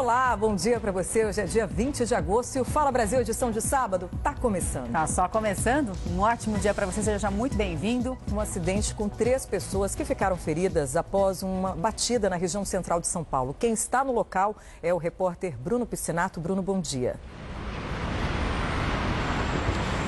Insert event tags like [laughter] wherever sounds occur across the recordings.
Olá, bom dia para você. Hoje é dia 20 de agosto e o Fala Brasil, edição de sábado, tá começando. Tá só começando. Um ótimo dia para você, seja muito bem-vindo. Um acidente com três pessoas que ficaram feridas após uma batida na região central de São Paulo. Quem está no local é o repórter Bruno Piscinato. Bruno, bom dia.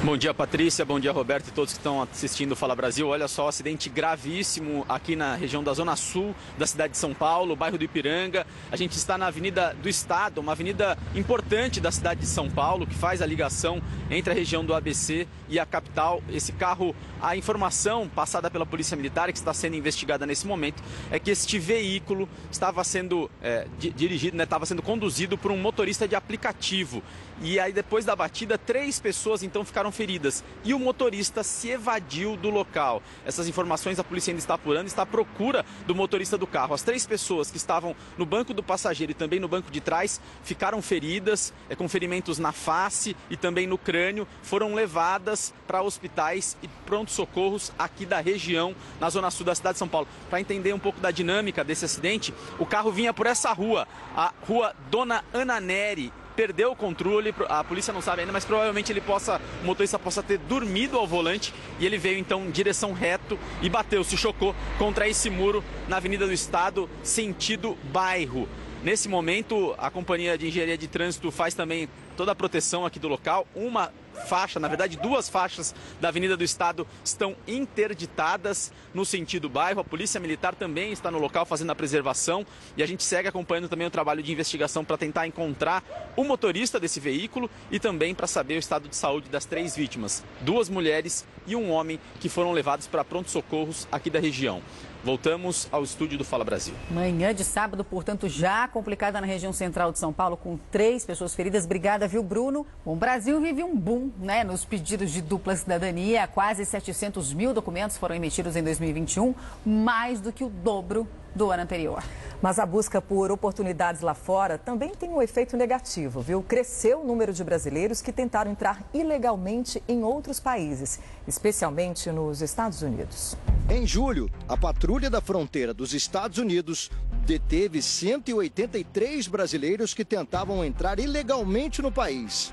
Bom dia, Patrícia. Bom dia, Roberto e todos que estão assistindo o Fala Brasil. Olha só, acidente gravíssimo aqui na região da Zona Sul da cidade de São Paulo, bairro do Ipiranga. A gente está na Avenida do Estado, uma avenida importante da cidade de São Paulo, que faz a ligação entre a região do ABC e a capital. Esse carro, a informação passada pela Polícia Militar, que está sendo investigada nesse momento, é que este veículo estava sendo é, dirigido, né, estava sendo conduzido por um motorista de aplicativo. E aí, depois da batida, três pessoas então ficaram feridas e o motorista se evadiu do local. Essas informações a polícia ainda está apurando, está à procura do motorista do carro. As três pessoas que estavam no banco do passageiro e também no banco de trás ficaram feridas, é, com ferimentos na face e também no crânio, foram levadas para hospitais e pronto-socorros aqui da região, na zona sul da cidade de São Paulo. Para entender um pouco da dinâmica desse acidente, o carro vinha por essa rua, a rua Dona Ana Neri, perdeu o controle, a polícia não sabe ainda, mas provavelmente ele possa, o motorista possa ter dormido ao volante e ele veio então em direção reto e bateu, se chocou contra esse muro na Avenida do Estado, sentido bairro. Nesse momento, a Companhia de Engenharia de Trânsito faz também toda a proteção aqui do local. Uma faixa, na verdade duas faixas da Avenida do Estado estão interditadas no sentido bairro. A Polícia Militar também está no local fazendo a preservação e a gente segue acompanhando também o trabalho de investigação para tentar encontrar o motorista desse veículo e também para saber o estado de saúde das três vítimas, duas mulheres e um homem que foram levados para pronto-socorros aqui da região. Voltamos ao estúdio do Fala Brasil. Manhã de sábado, portanto, já complicada na região central de São Paulo, com três pessoas feridas. Obrigada, viu, Bruno? Bom, o Brasil vive um boom né, nos pedidos de dupla cidadania. Quase 700 mil documentos foram emitidos em 2021, mais do que o dobro do ano anterior. Mas a busca por oportunidades lá fora também tem um efeito negativo, viu? Cresceu o número de brasileiros que tentaram entrar ilegalmente em outros países, especialmente nos Estados Unidos. Em julho, a patrulha da fronteira dos Estados Unidos deteve 183 brasileiros que tentavam entrar ilegalmente no país.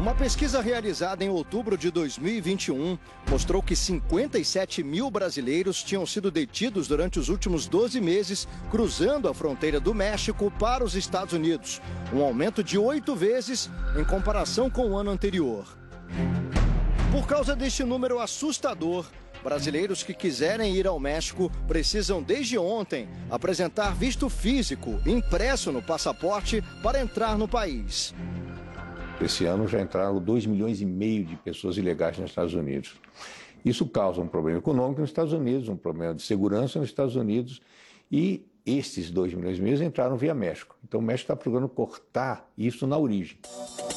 Uma pesquisa realizada em outubro de 2021 mostrou que 57 mil brasileiros tinham sido detidos durante os últimos 12 meses cruzando a fronteira do México para os Estados Unidos, um aumento de oito vezes em comparação com o ano anterior. Por causa deste número assustador, Brasileiros que quiserem ir ao México precisam, desde ontem, apresentar visto físico impresso no passaporte para entrar no país. Esse ano já entraram 2 milhões e meio de pessoas ilegais nos Estados Unidos. Isso causa um problema econômico nos Estados Unidos, um problema de segurança nos Estados Unidos e estes 2 milhões e meio entraram via México. Então o México está procurando cortar isso na origem.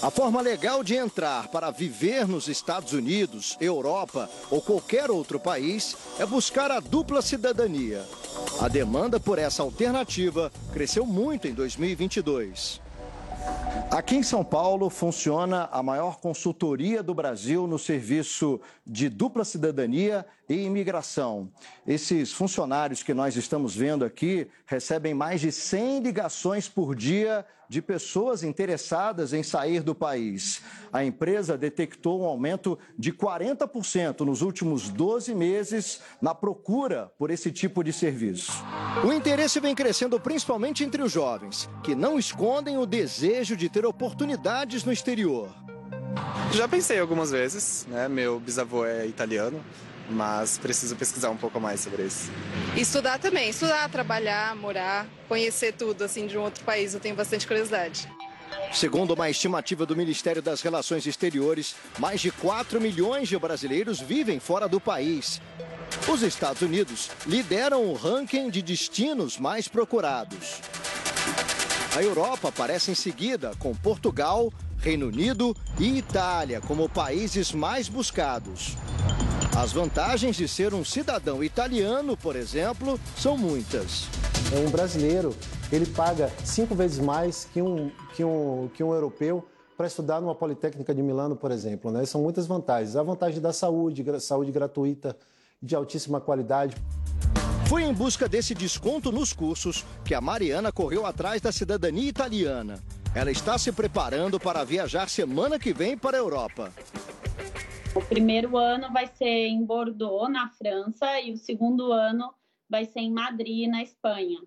A forma legal de entrar para viver nos Estados Unidos, Europa ou qualquer outro país é buscar a dupla cidadania. A demanda por essa alternativa cresceu muito em 2022. Aqui em São Paulo funciona a maior consultoria do Brasil no serviço de dupla cidadania e imigração. Esses funcionários que nós estamos vendo aqui recebem mais de 100 ligações por dia de pessoas interessadas em sair do país. A empresa detectou um aumento de 40% nos últimos 12 meses na procura por esse tipo de serviço. O interesse vem crescendo principalmente entre os jovens, que não escondem o desejo de ter oportunidades no exterior. Já pensei algumas vezes, né? Meu bisavô é italiano, mas preciso pesquisar um pouco mais sobre isso. Estudar também, estudar, trabalhar, morar, conhecer tudo assim de um outro país, eu tenho bastante curiosidade. Segundo uma estimativa do Ministério das Relações Exteriores, mais de 4 milhões de brasileiros vivem fora do país. Os Estados Unidos lideram o ranking de destinos mais procurados. A Europa aparece em seguida, com Portugal, Reino Unido e Itália como países mais buscados. As vantagens de ser um cidadão italiano, por exemplo, são muitas. Um brasileiro, ele paga cinco vezes mais que um, que um, que um europeu para estudar numa Politécnica de Milano, por exemplo. Né? São muitas vantagens. A vantagem da saúde, saúde gratuita, de altíssima qualidade. Foi em busca desse desconto nos cursos que a Mariana correu atrás da cidadania italiana. Ela está se preparando para viajar semana que vem para a Europa. O primeiro ano vai ser em Bordeaux, na França, e o segundo ano vai ser em Madrid, na Espanha.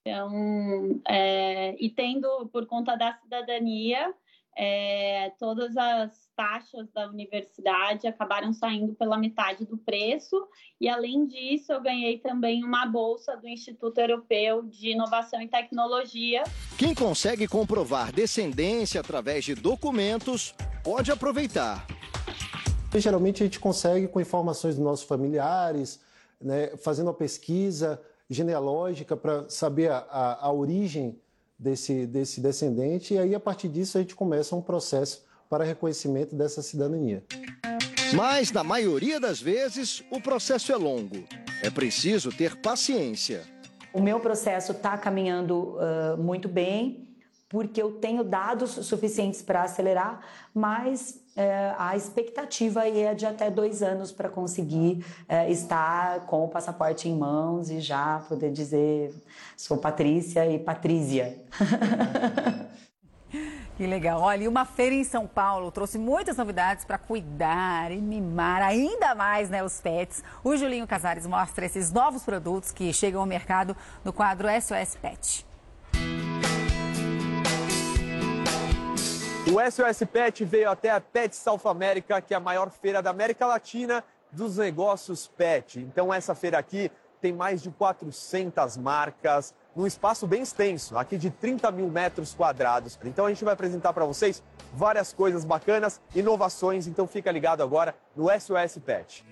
Então, é, e tendo, por conta da cidadania, é, todas as taxas da universidade acabaram saindo pela metade do preço, e além disso, eu ganhei também uma bolsa do Instituto Europeu de Inovação e Tecnologia. Quem consegue comprovar descendência através de documentos pode aproveitar. E, geralmente a gente consegue com informações dos nossos familiares, né, fazendo uma pesquisa genealógica para saber a, a, a origem desse, desse descendente, e aí a partir disso a gente começa um processo para reconhecimento dessa cidadania. Mas, na maioria das vezes, o processo é longo. É preciso ter paciência. O meu processo está caminhando uh, muito bem, porque eu tenho dados suficientes para acelerar, mas é, a expectativa é de até dois anos para conseguir é, estar com o passaporte em mãos e já poder dizer sou Patrícia e Patrícia. [laughs] Que legal. Olha, e uma feira em São Paulo trouxe muitas novidades para cuidar e mimar ainda mais né, os pets. O Julinho Casares mostra esses novos produtos que chegam ao mercado no quadro SOS Pet. O SOS Pet veio até a Pet South America, que é a maior feira da América Latina dos negócios pet. Então essa feira aqui tem mais de 400 marcas, num espaço bem extenso, aqui de 30 mil metros quadrados. Então a gente vai apresentar para vocês várias coisas bacanas, inovações, então fica ligado agora no SOS Pet.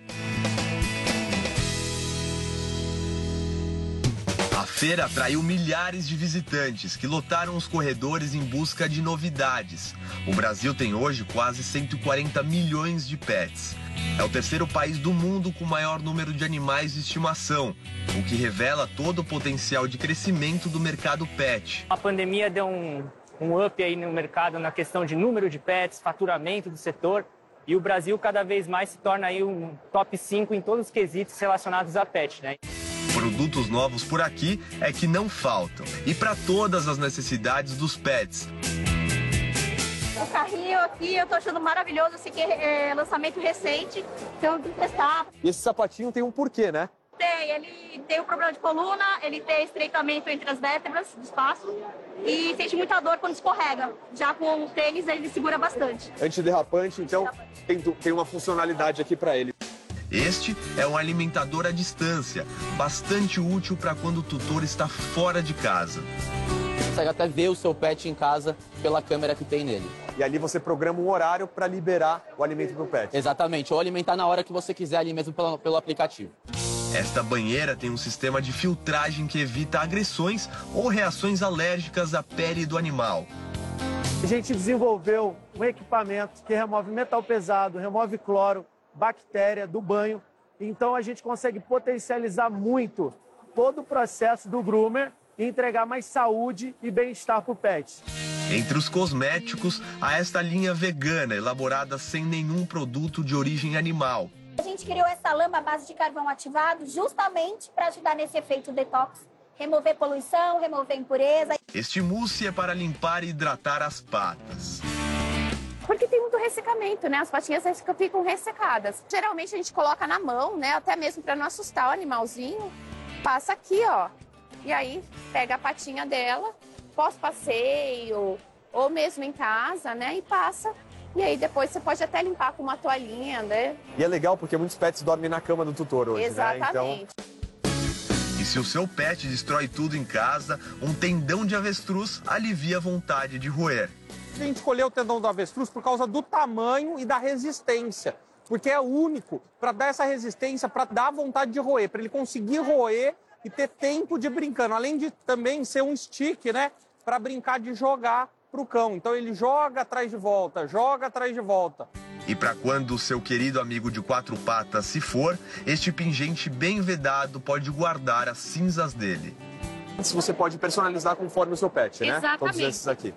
Feira atraiu milhares de visitantes que lotaram os corredores em busca de novidades. O Brasil tem hoje quase 140 milhões de pets. É o terceiro país do mundo com maior número de animais de estimação, o que revela todo o potencial de crescimento do mercado pet. A pandemia deu um, um up aí no mercado na questão de número de pets, faturamento do setor. E o Brasil cada vez mais se torna aí um top 5 em todos os quesitos relacionados a pet, né? Produtos novos por aqui é que não faltam. E para todas as necessidades dos pets. O carrinho aqui eu tô achando maravilhoso, assim, que é lançamento recente, então eu vim testar. E esse sapatinho tem um porquê, né? Tem, ele tem um problema de coluna, ele tem estreitamento entre as vértebras do espaço e sente muita dor quando escorrega. Já com o tênis ele segura bastante. Antiderrapante, então tem, tem uma funcionalidade aqui para ele. Este é um alimentador à distância, bastante útil para quando o tutor está fora de casa. Você consegue até ver o seu pet em casa pela câmera que tem nele. E ali você programa um horário para liberar o alimento para o pet. Exatamente, ou alimentar na hora que você quiser ali mesmo pelo, pelo aplicativo. Esta banheira tem um sistema de filtragem que evita agressões ou reações alérgicas à pele do animal. A gente desenvolveu um equipamento que remove metal pesado, remove cloro, bactéria do banho. Então a gente consegue potencializar muito todo o processo do groomer e entregar mais saúde e bem-estar para o pet. Entre os cosméticos, há esta linha vegana elaborada sem nenhum produto de origem animal. A gente criou essa lama à base de carvão ativado justamente para ajudar nesse efeito detox, remover poluição, remover impureza. Este mousse é para limpar e hidratar as patas porque tem muito ressecamento, né? As patinhas ficam ressecadas. Geralmente a gente coloca na mão, né? Até mesmo para não assustar o animalzinho. Passa aqui, ó. E aí pega a patinha dela, pós-passeio, ou mesmo em casa, né? E passa. E aí depois você pode até limpar com uma toalhinha, né? E é legal porque muitos pets dormem na cama do tutor hoje, Exatamente. né? Exatamente. Então... E se o seu pet destrói tudo em casa, um tendão de avestruz alivia a vontade de roer. A gente escolheu o tendão do avestruz por causa do tamanho e da resistência. Porque é o único para dar essa resistência, para dar vontade de roer, para ele conseguir roer e ter tempo de brincando. Além de também ser um stick, né? Para brincar de jogar para o cão. Então ele joga atrás de volta, joga atrás de volta. E para quando o seu querido amigo de quatro patas se for, este pingente bem vedado pode guardar as cinzas dele. Você pode personalizar conforme o seu pet, né? Exatamente. Todos esses aqui.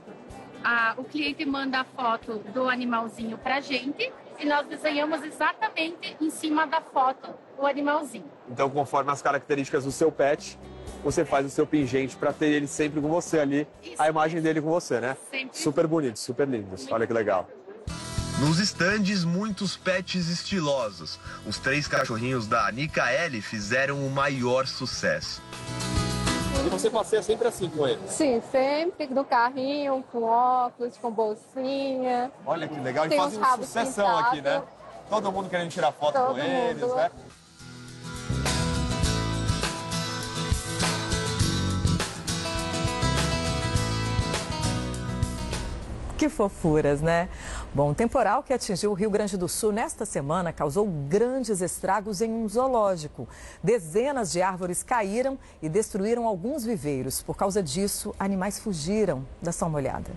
Ah, o cliente manda a foto do animalzinho pra gente e nós desenhamos exatamente em cima da foto o animalzinho. Então, conforme as características do seu pet, você faz o seu pingente para ter ele sempre com você ali, Isso a imagem dele com você, né? Sempre. Super bonito, super lindo. Olha que legal. Nos estandes, muitos pets estilosos. Os três cachorrinhos da L fizeram o maior sucesso. Você passeia sempre assim com eles? Sim, sempre no carrinho, com óculos, com bolsinha. Olha que legal, e fazem uma sucessão aqui, né? Todo mundo querendo tirar foto Todo com mundo. eles, né? Que fofuras, né? Bom, o temporal que atingiu o Rio Grande do Sul nesta semana causou grandes estragos em um zoológico. Dezenas de árvores caíram e destruíram alguns viveiros. Por causa disso, animais fugiram. Dá só uma olhada.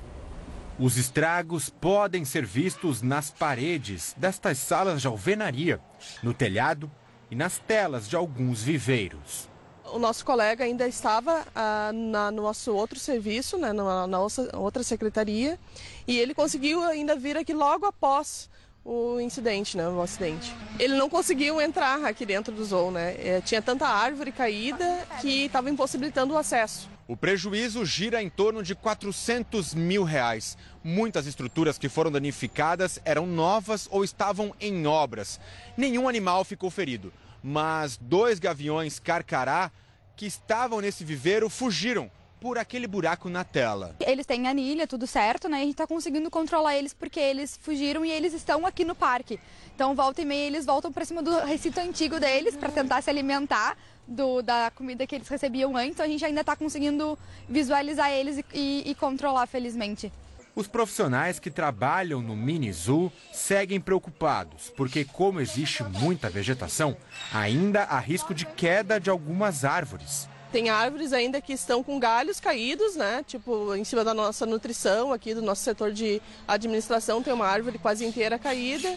Os estragos podem ser vistos nas paredes destas salas de alvenaria, no telhado e nas telas de alguns viveiros o nosso colega ainda estava ah, na, no nosso outro serviço, né, na, na, outra secretaria, e ele conseguiu ainda vir aqui logo após o incidente, né, o acidente. Ele não conseguiu entrar aqui dentro do zoo, né? É, tinha tanta árvore caída que estava impossibilitando o acesso. O prejuízo gira em torno de 400 mil reais. Muitas estruturas que foram danificadas eram novas ou estavam em obras. Nenhum animal ficou ferido mas dois gaviões carcará que estavam nesse viveiro fugiram por aquele buraco na tela. Eles têm anilha, tudo certo, né? A gente está conseguindo controlar eles porque eles fugiram e eles estão aqui no parque. Então, volta e meia, eles voltam para cima do recinto antigo deles para tentar se alimentar do, da comida que eles recebiam antes. Então, a gente ainda está conseguindo visualizar eles e, e, e controlar, felizmente. Os profissionais que trabalham no Mini Zoo seguem preocupados, porque, como existe muita vegetação, ainda há risco de queda de algumas árvores. Tem árvores ainda que estão com galhos caídos, né? Tipo, em cima da nossa nutrição, aqui do nosso setor de administração, tem uma árvore quase inteira caída.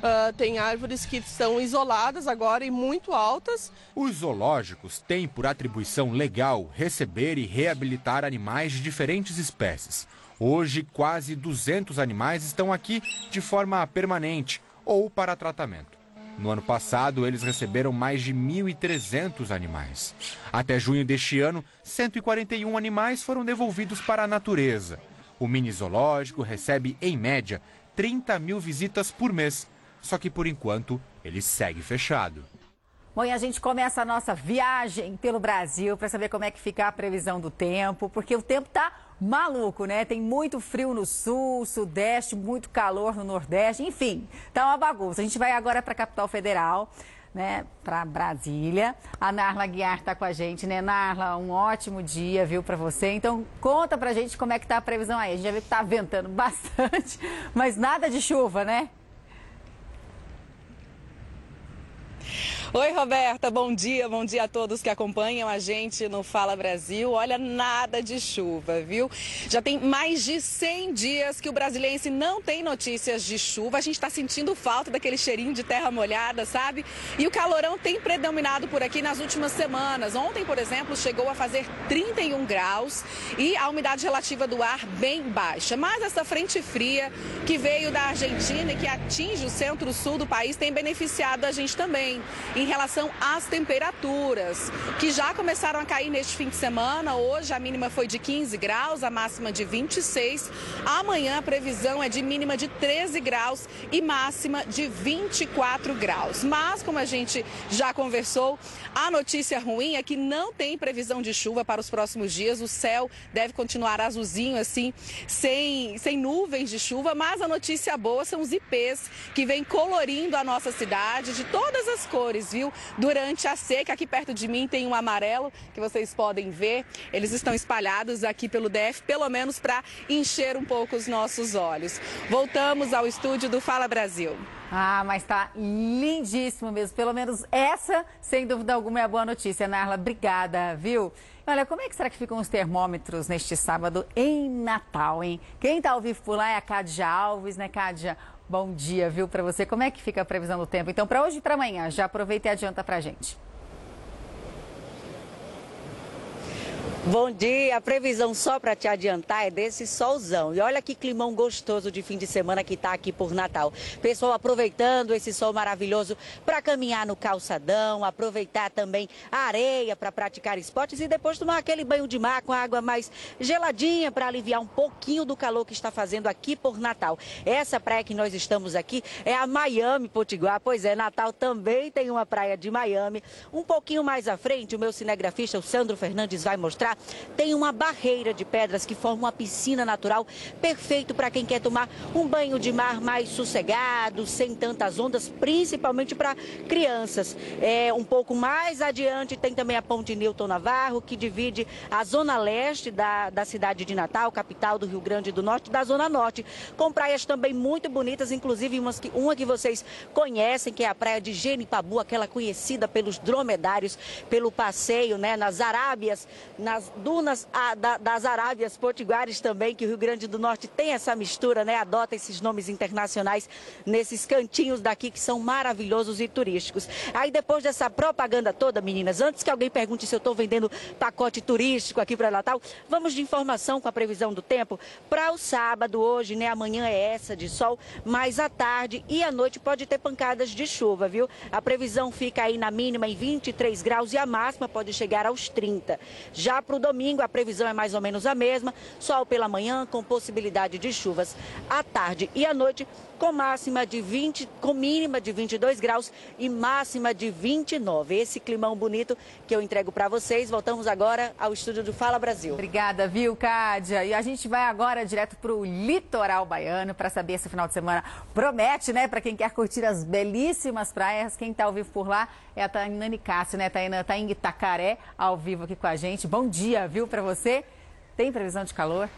Uh, tem árvores que são isoladas agora e muito altas. Os zoológicos têm por atribuição legal receber e reabilitar animais de diferentes espécies. Hoje, quase 200 animais estão aqui de forma permanente ou para tratamento. No ano passado, eles receberam mais de 1.300 animais. Até junho deste ano, 141 animais foram devolvidos para a natureza. O mini zoológico recebe, em média, 30 mil visitas por mês. Só que, por enquanto, ele segue fechado. Bom, e a gente começa a nossa viagem pelo Brasil para saber como é que fica a previsão do tempo, porque o tempo está maluco, né? Tem muito frio no sul, sudeste, muito calor no nordeste, enfim, tá uma bagunça. A gente vai agora para a capital federal. Né, para Brasília. A Narla Guiar está com a gente, né? Narla, um ótimo dia, viu, para você. Então, conta pra gente como é que tá a previsão aí. A gente já viu que tá ventando [laughs] bastante, mas nada de chuva, né? Oi, Roberta, bom dia, bom dia a todos que acompanham a gente no Fala Brasil. Olha, nada de chuva, viu? Já tem mais de 100 dias que o brasileiro não tem notícias de chuva. A gente está sentindo falta daquele cheirinho de terra molhada, sabe? E o calorão tem predominado por aqui nas últimas semanas. Ontem, por exemplo, chegou a fazer 31 graus e a umidade relativa do ar bem baixa. Mas essa frente fria que veio da Argentina e que atinge o centro-sul do país tem beneficiado a gente também em relação às temperaturas, que já começaram a cair neste fim de semana. Hoje a mínima foi de 15 graus, a máxima de 26. Amanhã a previsão é de mínima de 13 graus e máxima de 24 graus. Mas, como a gente já conversou, a notícia ruim é que não tem previsão de chuva para os próximos dias. O céu deve continuar azulzinho, assim, sem, sem nuvens de chuva. Mas a notícia boa são os IPs que vêm colorindo a nossa cidade de todas as cores Durante a seca, aqui perto de mim tem um amarelo que vocês podem ver. Eles estão espalhados aqui pelo DF, pelo menos para encher um pouco os nossos olhos. Voltamos ao estúdio do Fala Brasil. Ah, mas tá lindíssimo mesmo. Pelo menos essa, sem dúvida alguma, é a boa notícia, Narla. Obrigada, viu? Olha, como é que será que ficam os termômetros neste sábado em Natal, hein? Quem está ao vivo por lá é a Cádia Alves, né, Cádia? Bom dia, viu, para você. Como é que fica a previsão do tempo? Então, para hoje e para amanhã, já aproveita e adianta para gente. Bom dia, a previsão só para te adiantar é desse solzão. E olha que climão gostoso de fim de semana que está aqui por Natal. Pessoal aproveitando esse sol maravilhoso para caminhar no calçadão, aproveitar também a areia para praticar esportes e depois tomar aquele banho de mar com água mais geladinha para aliviar um pouquinho do calor que está fazendo aqui por Natal. Essa praia que nós estamos aqui é a Miami Potiguar. Pois é, Natal também tem uma praia de Miami. Um pouquinho mais à frente, o meu cinegrafista, o Sandro Fernandes, vai mostrar tem uma barreira de pedras que forma uma piscina natural perfeito para quem quer tomar um banho de mar mais sossegado, sem tantas ondas, principalmente para crianças. É, um pouco mais adiante tem também a Ponte Newton Navarro, que divide a zona leste da, da cidade de Natal, capital do Rio Grande do Norte, da zona norte, com praias também muito bonitas, inclusive umas que, uma que vocês conhecem, que é a praia de Genipabu, aquela conhecida pelos dromedários, pelo passeio né, nas Arábias, nas dunas a, da, das Arábias Potiguares também, que o Rio Grande do Norte tem essa mistura, né? Adota esses nomes internacionais nesses cantinhos daqui que são maravilhosos e turísticos. Aí depois dessa propaganda toda, meninas, antes que alguém pergunte se eu estou vendendo pacote turístico aqui para Natal, vamos de informação com a previsão do tempo para o sábado hoje, né? Amanhã é essa de sol, mas à tarde e à noite pode ter pancadas de chuva, viu? A previsão fica aí na mínima em 23 graus e a máxima pode chegar aos 30. Já para o domingo, a previsão é mais ou menos a mesma, sol pela manhã, com possibilidade de chuvas à tarde e à noite, com máxima de 20, com mínima de 22 graus e máxima de 29. Esse climão bonito que eu entrego para vocês. Voltamos agora ao estúdio do Fala Brasil. Obrigada, viu, Cádia? E a gente vai agora direto para o litoral baiano para saber se o final de semana promete, né? Para quem quer curtir as belíssimas praias. Quem está ao vivo por lá é a Tainani Cássio, né? Tainã está em Itacaré, ao vivo aqui com a gente. Bom dia, viu, para você? Tem previsão de calor?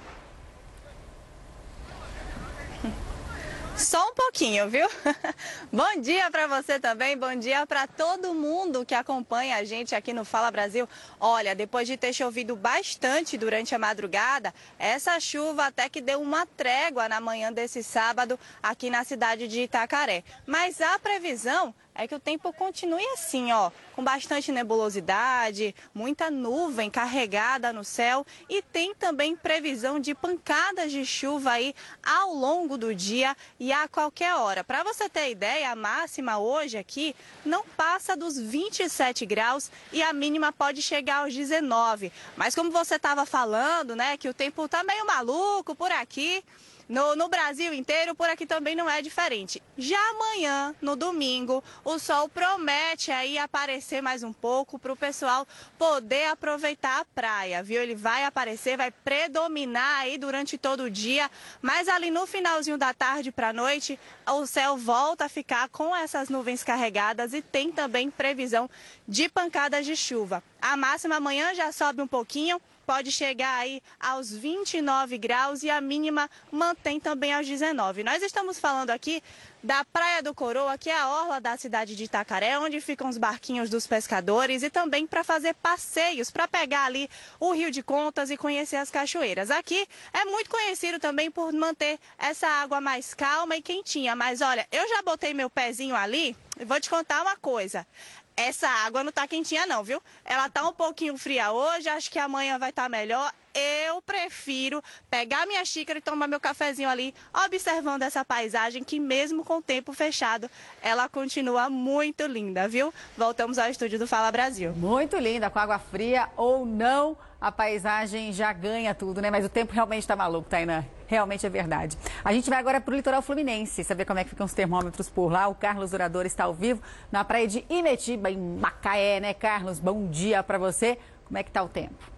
Só um pouquinho, viu? [laughs] bom dia para você também, bom dia para todo mundo que acompanha a gente aqui no Fala Brasil. Olha, depois de ter chovido bastante durante a madrugada, essa chuva até que deu uma trégua na manhã desse sábado aqui na cidade de Itacaré. Mas a previsão é que o tempo continue assim, ó, com bastante nebulosidade, muita nuvem carregada no céu e tem também previsão de pancadas de chuva aí ao longo do dia e a qualquer hora. Para você ter ideia, a máxima hoje aqui não passa dos 27 graus e a mínima pode chegar aos 19. Mas como você estava falando, né, que o tempo tá meio maluco por aqui, no, no, Brasil inteiro, por aqui também não é diferente. Já amanhã, no domingo, o sol promete aí aparecer mais um pouco para o pessoal poder aproveitar a praia, viu? Ele vai aparecer, vai predominar aí durante todo o dia, mas ali no finalzinho da tarde para a noite, o céu volta a ficar com essas nuvens carregadas e tem também previsão de pancadas de chuva. A máxima amanhã já sobe um pouquinho, pode chegar aí aos 29 graus e a mínima mantém também aos 19. Nós estamos falando aqui da Praia do Coroa, que é a orla da cidade de Itacaré, onde ficam os barquinhos dos pescadores e também para fazer passeios, para pegar ali o Rio de Contas e conhecer as cachoeiras. Aqui é muito conhecido também por manter essa água mais calma e quentinha, mas olha, eu já botei meu pezinho ali e vou te contar uma coisa. Essa água não está quentinha não, viu? Ela está um pouquinho fria hoje, acho que amanhã vai estar tá melhor. Eu prefiro pegar minha xícara e tomar meu cafezinho ali, observando essa paisagem que mesmo com o tempo fechado, ela continua muito linda, viu? Voltamos ao estúdio do Fala Brasil. Muito linda, com água fria ou não, a paisagem já ganha tudo, né? Mas o tempo realmente está maluco, Tainá. Realmente é verdade. A gente vai agora para o litoral fluminense, saber como é que ficam os termômetros por lá. O Carlos Durador está ao vivo na praia de Imetiba, em Macaé, né, Carlos? Bom dia para você. Como é que está o tempo?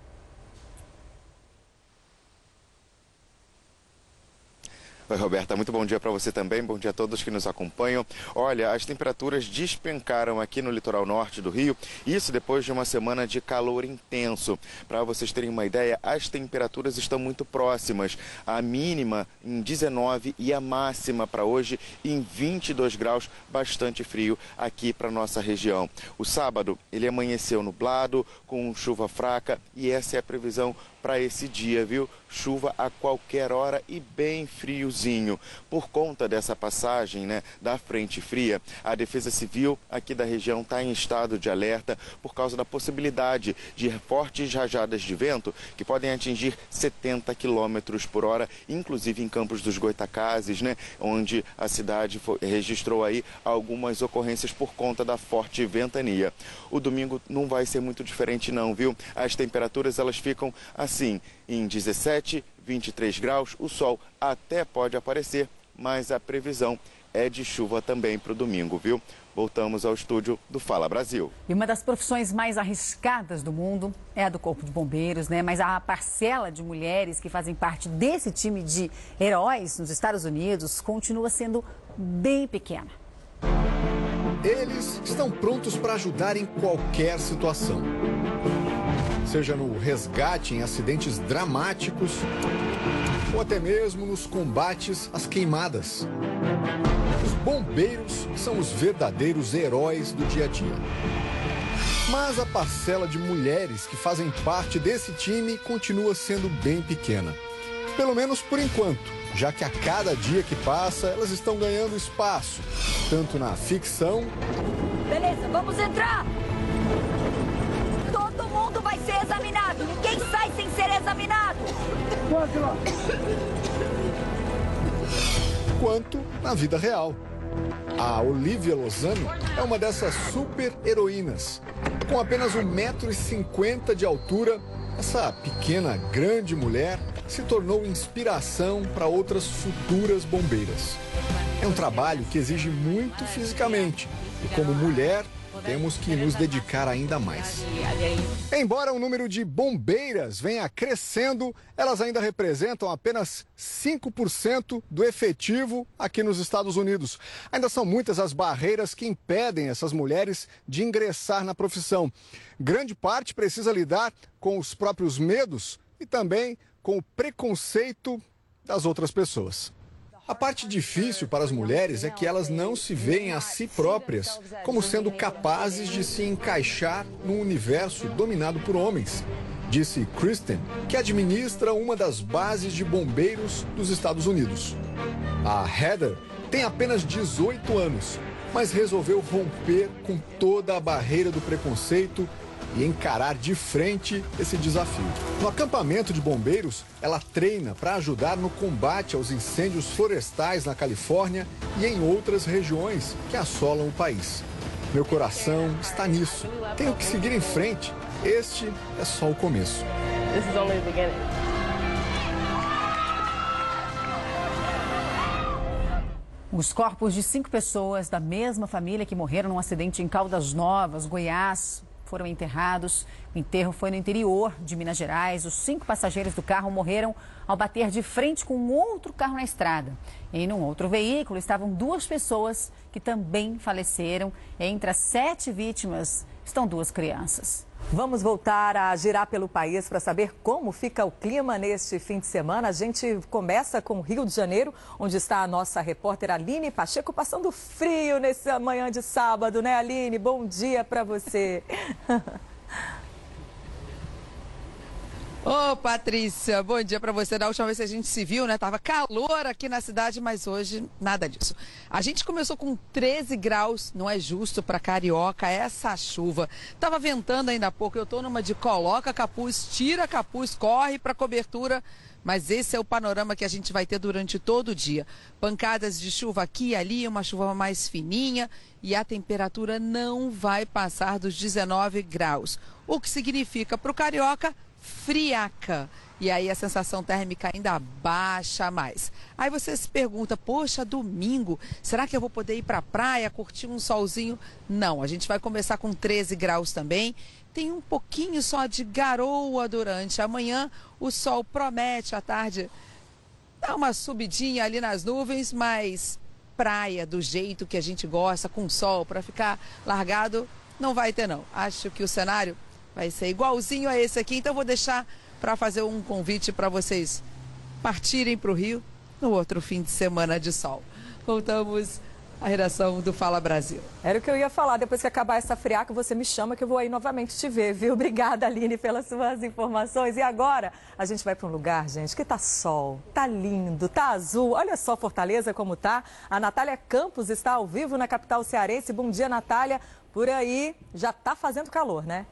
Oi, Roberta, muito bom dia para você também, bom dia a todos que nos acompanham. Olha, as temperaturas despencaram aqui no litoral norte do Rio, isso depois de uma semana de calor intenso. Para vocês terem uma ideia, as temperaturas estão muito próximas, a mínima em 19 e a máxima para hoje em 22 graus, bastante frio aqui para nossa região. O sábado, ele amanheceu nublado, com chuva fraca e essa é a previsão para esse dia, viu? Chuva a qualquer hora e bem friozinho. Por conta dessa passagem né, da frente fria, a Defesa Civil aqui da região está em estado de alerta por causa da possibilidade de fortes rajadas de vento que podem atingir 70 quilômetros por hora, inclusive em Campos dos Goitacazes, né, onde a cidade foi, registrou aí algumas ocorrências por conta da forte ventania. O domingo não vai ser muito diferente não, viu? As temperaturas elas ficam assim, em 17, 23 graus, o sol até pode aparecer, mas a previsão é de chuva também para o domingo, viu? Voltamos ao estúdio do Fala Brasil. E uma das profissões mais arriscadas do mundo é a do Corpo de Bombeiros, né? Mas a parcela de mulheres que fazem parte desse time de heróis nos Estados Unidos continua sendo bem pequena. Eles estão prontos para ajudar em qualquer situação. Seja no resgate em acidentes dramáticos ou até mesmo nos combates às queimadas. Os bombeiros são os verdadeiros heróis do dia a dia. Mas a parcela de mulheres que fazem parte desse time continua sendo bem pequena. Pelo menos por enquanto, já que a cada dia que passa elas estão ganhando espaço, tanto na ficção. Beleza, vamos entrar! Mundo vai ser examinado! Ninguém sai sem ser examinado! Quanto na vida real. A Olivia Lozano é uma dessas super heroínas. Com apenas 1,50m de altura, essa pequena, grande mulher se tornou inspiração para outras futuras bombeiras. É um trabalho que exige muito fisicamente e, como mulher, temos que nos dedicar ainda mais. Embora o número de bombeiras venha crescendo, elas ainda representam apenas 5% do efetivo aqui nos Estados Unidos. Ainda são muitas as barreiras que impedem essas mulheres de ingressar na profissão. Grande parte precisa lidar com os próprios medos e também com o preconceito das outras pessoas. A parte difícil para as mulheres é que elas não se veem a si próprias como sendo capazes de se encaixar num universo dominado por homens, disse Kristen, que administra uma das bases de bombeiros dos Estados Unidos. A Heather tem apenas 18 anos, mas resolveu romper com toda a barreira do preconceito e encarar de frente esse desafio. No acampamento de bombeiros, ela treina para ajudar no combate aos incêndios florestais na Califórnia e em outras regiões que assolam o país. Meu coração está nisso. Tenho que seguir em frente. Este é só o começo. Os corpos de cinco pessoas da mesma família que morreram num acidente em Caldas Novas, Goiás, foram enterrados. O enterro foi no interior de Minas Gerais. Os cinco passageiros do carro morreram ao bater de frente com outro carro na estrada. Em um outro veículo estavam duas pessoas que também faleceram. Entre as sete vítimas estão duas crianças. Vamos voltar a girar pelo país para saber como fica o clima neste fim de semana. A gente começa com o Rio de Janeiro, onde está a nossa repórter Aline Pacheco passando frio nessa manhã de sábado, né, Aline? Bom dia para você. [laughs] Ô, Patrícia, bom dia para você. Da última vez que a gente se viu, né? Tava calor aqui na cidade, mas hoje nada disso. A gente começou com 13 graus, não é justo para carioca essa chuva. Tava ventando ainda há pouco, eu tô numa de coloca capuz, tira capuz, corre para cobertura. Mas esse é o panorama que a gente vai ter durante todo o dia. Pancadas de chuva aqui e ali, uma chuva mais fininha e a temperatura não vai passar dos 19 graus. O que significa para o carioca friaca. E aí a sensação térmica ainda baixa mais. Aí você se pergunta, poxa, domingo, será que eu vou poder ir para a praia, curtir um solzinho? Não, a gente vai começar com 13 graus também. Tem um pouquinho só de garoa durante a manhã. O sol promete à tarde dar uma subidinha ali nas nuvens, mas praia do jeito que a gente gosta, com sol para ficar largado, não vai ter não. Acho que o cenário Vai ser igualzinho a esse aqui, então vou deixar para fazer um convite para vocês partirem para o Rio no outro fim de semana de sol. Voltamos a redação do Fala Brasil. Era o que eu ia falar. Depois que acabar essa friaca, você me chama que eu vou aí novamente te ver, viu? [laughs] Obrigada, Aline, pelas suas informações. E agora a gente vai para um lugar, gente, que tá sol, tá lindo, tá azul. Olha só Fortaleza como tá. A Natália Campos está ao vivo na capital cearense. Bom dia, Natália. Por aí já tá fazendo calor, né?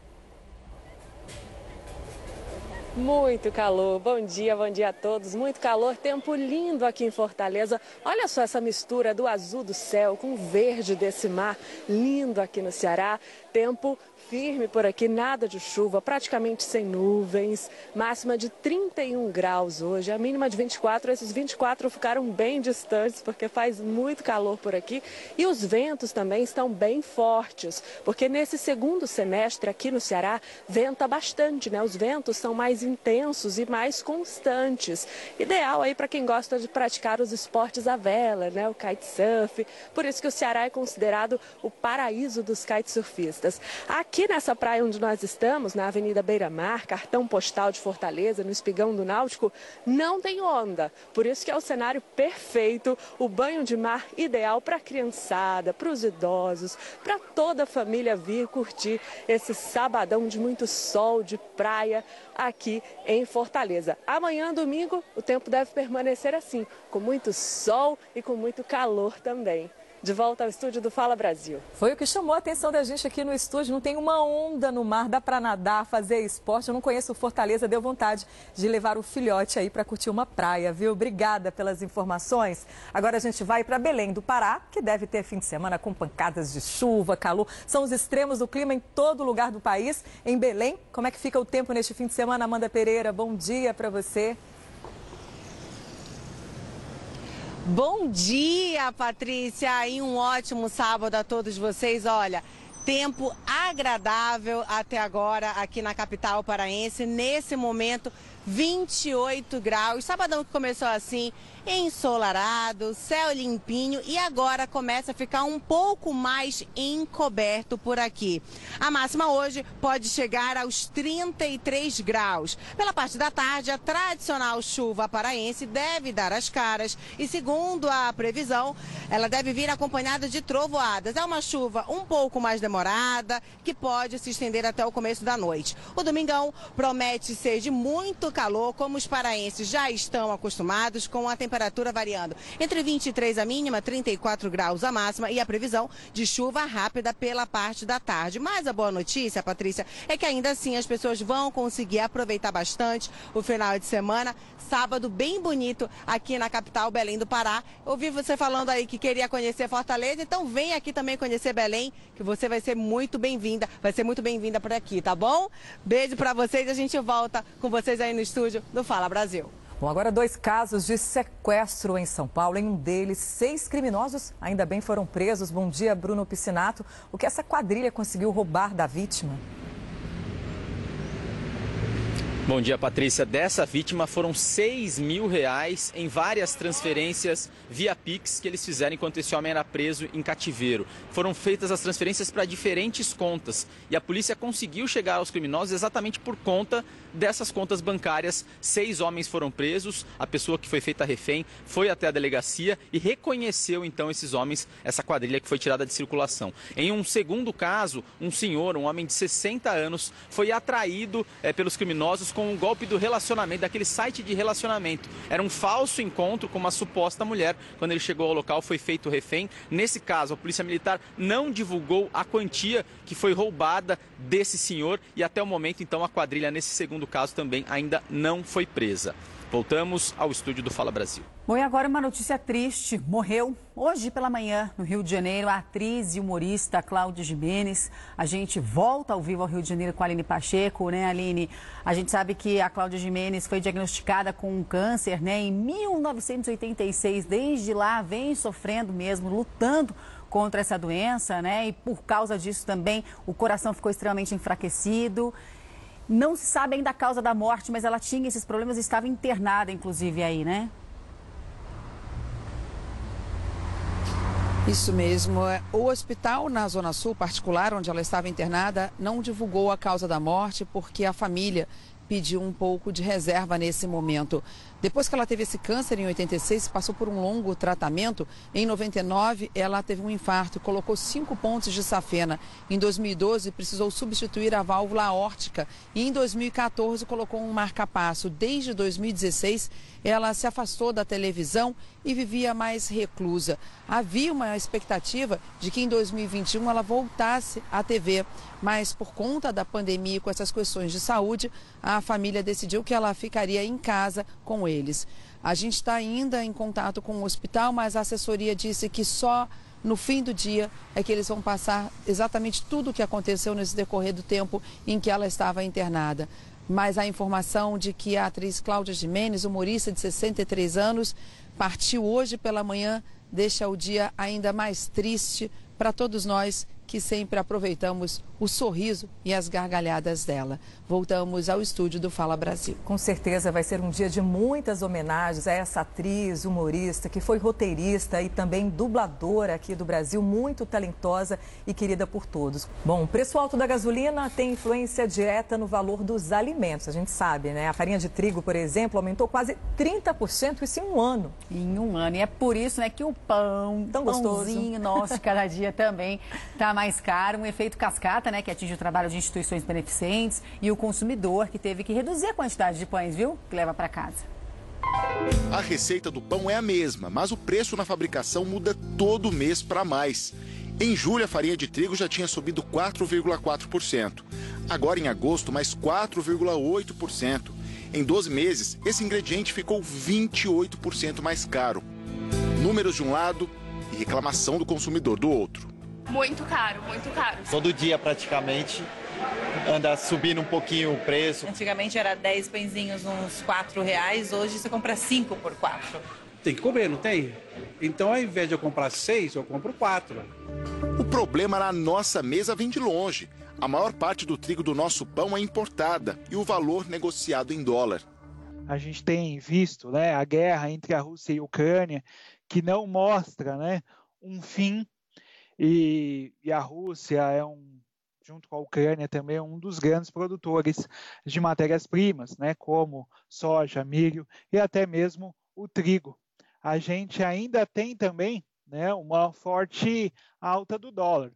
Muito calor. Bom dia, bom dia a todos. Muito calor, tempo lindo aqui em Fortaleza. Olha só essa mistura do azul do céu com o verde desse mar lindo aqui no Ceará. Tempo firme por aqui, nada de chuva, praticamente sem nuvens. Máxima de 31 graus hoje, a mínima de 24. Esses 24 ficaram bem distantes porque faz muito calor por aqui. E os ventos também estão bem fortes, porque nesse segundo semestre aqui no Ceará venta bastante, né? Os ventos são mais intensos e mais constantes. Ideal aí para quem gosta de praticar os esportes à vela, né? O kitesurf. Por isso que o Ceará é considerado o paraíso dos kitesurfistas. Aqui Aqui nessa praia onde nós estamos, na Avenida Beira Mar, cartão postal de Fortaleza, no Espigão do Náutico, não tem onda. Por isso que é o cenário perfeito, o banho de mar ideal para a criançada, para os idosos, para toda a família vir curtir esse sabadão de muito sol, de praia aqui em Fortaleza. Amanhã, domingo, o tempo deve permanecer assim, com muito sol e com muito calor também. De volta ao estúdio do Fala Brasil. Foi o que chamou a atenção da gente aqui no estúdio. Não tem uma onda no mar, dá para nadar, fazer esporte. Eu não conheço Fortaleza, deu vontade de levar o filhote aí para curtir uma praia, viu? Obrigada pelas informações. Agora a gente vai para Belém do Pará, que deve ter fim de semana com pancadas de chuva, calor. São os extremos do clima em todo lugar do país. Em Belém, como é que fica o tempo neste fim de semana, Amanda Pereira? Bom dia para você. Bom dia, Patrícia, e um ótimo sábado a todos vocês. Olha, tempo agradável até agora aqui na capital paraense. Nesse momento, 28 graus. Sabadão que começou assim, ensolarado, céu limpinho e agora começa a ficar um pouco mais encoberto por aqui. A máxima hoje pode chegar aos 33 graus. Pela parte da tarde, a tradicional chuva paraense deve dar as caras e, segundo a previsão, ela deve vir acompanhada de trovoadas. É uma chuva um pouco mais demorada que pode se estender até o começo da noite. O domingão promete ser de muito calor, como os paraenses já estão acostumados com a temperatura variando entre 23 a mínima, 34 graus a máxima e a previsão de chuva rápida pela parte da tarde. Mas a boa notícia, Patrícia, é que ainda assim as pessoas vão conseguir aproveitar bastante o final de semana. Sábado bem bonito aqui na capital Belém do Pará. Ouvi você falando aí que queria conhecer Fortaleza, então vem aqui também conhecer Belém, que você vai ser muito bem-vinda, vai ser muito bem-vinda por aqui, tá bom? Beijo para vocês, a gente volta com vocês aí no estúdio do Fala Brasil. Bom, agora dois casos de sequestro em São Paulo. Em um deles, seis criminosos ainda bem foram presos. Bom dia, Bruno Piscinato. O que essa quadrilha conseguiu roubar da vítima? Bom dia, Patrícia. Dessa vítima foram 6 mil reais em várias transferências via Pix que eles fizeram enquanto esse homem era preso em cativeiro. Foram feitas as transferências para diferentes contas e a polícia conseguiu chegar aos criminosos exatamente por conta dessas contas bancárias. Seis homens foram presos, a pessoa que foi feita refém foi até a delegacia e reconheceu então esses homens, essa quadrilha que foi tirada de circulação. Em um segundo caso, um senhor, um homem de 60 anos, foi atraído é, pelos criminosos com um golpe do relacionamento, daquele site de relacionamento. Era um falso encontro com uma suposta mulher. Quando ele chegou ao local, foi feito refém. Nesse caso, a Polícia Militar não divulgou a quantia que foi roubada desse senhor e até o momento, então, a quadrilha, nesse segundo caso, também ainda não foi presa. Voltamos ao estúdio do Fala Brasil. Bom, e agora uma notícia triste. Morreu hoje pela manhã, no Rio de Janeiro, a atriz e humorista Cláudia Jimenez. A gente volta ao vivo ao Rio de Janeiro com a Aline Pacheco, né, Aline? A gente sabe que a Cláudia Jimenez foi diagnosticada com um câncer, né, em 1986. Desde lá vem sofrendo mesmo, lutando contra essa doença, né? E por causa disso também o coração ficou extremamente enfraquecido. Não se sabe ainda a causa da morte, mas ela tinha esses problemas e estava internada, inclusive, aí, né? Isso mesmo. É, o hospital na Zona Sul particular, onde ela estava internada, não divulgou a causa da morte porque a família pedir um pouco de reserva nesse momento. Depois que ela teve esse câncer em 86, passou por um longo tratamento. Em 99, ela teve um infarto e colocou cinco pontos de safena. Em 2012, precisou substituir a válvula aórtica. E em 2014, colocou um marca-passo. Desde 2016, ela se afastou da televisão e vivia mais reclusa. Havia uma expectativa de que em 2021 ela voltasse à TV, mas por conta da pandemia e com essas questões de saúde, a família decidiu que ela ficaria em casa com eles. A gente está ainda em contato com o hospital, mas a assessoria disse que só no fim do dia é que eles vão passar exatamente tudo o que aconteceu nesse decorrer do tempo em que ela estava internada. Mas a informação de que a atriz Cláudia Jimenez, humorista de 63 anos, partiu hoje pela manhã deixa o dia ainda mais triste para todos nós que sempre aproveitamos o sorriso e as gargalhadas dela. Voltamos ao estúdio do Fala Brasil. Com certeza vai ser um dia de muitas homenagens a essa atriz, humorista, que foi roteirista e também dubladora aqui do Brasil, muito talentosa e querida por todos. Bom, o preço alto da gasolina tem influência direta no valor dos alimentos, a gente sabe, né? A farinha de trigo, por exemplo, aumentou quase 30% isso em um ano. Em um ano. E é por isso né, que o pão, Tão pãozinho gostoso. nosso cada dia também está mais caro. Um efeito cascata, né, que atinge o trabalho de instituições beneficentes e o consumidor que teve que reduzir a quantidade de pães, viu? Que leva para casa. A receita do pão é a mesma, mas o preço na fabricação muda todo mês para mais. Em julho, a farinha de trigo já tinha subido 4,4%. Agora, em agosto, mais 4,8%. Em 12 meses, esse ingrediente ficou 28% mais caro. Números de um lado e reclamação do consumidor do outro. Muito caro, muito caro. Todo dia praticamente anda subindo um pouquinho o preço. Antigamente era 10 pãezinhos uns 4 reais, hoje você compra 5 por 4. Tem que comer, não tem? Então, ao invés de eu comprar seis, eu compro quatro. O problema na nossa mesa vem de longe. A maior parte do trigo do nosso pão é importada e o valor negociado em dólar. A gente tem visto né, a guerra entre a Rússia e a Ucrânia, que não mostra né, um fim, e, e a Rússia é um, junto com a Ucrânia também, um dos grandes produtores de matérias-primas, né, como soja, milho e até mesmo o trigo. A gente ainda tem também né, uma forte alta do dólar.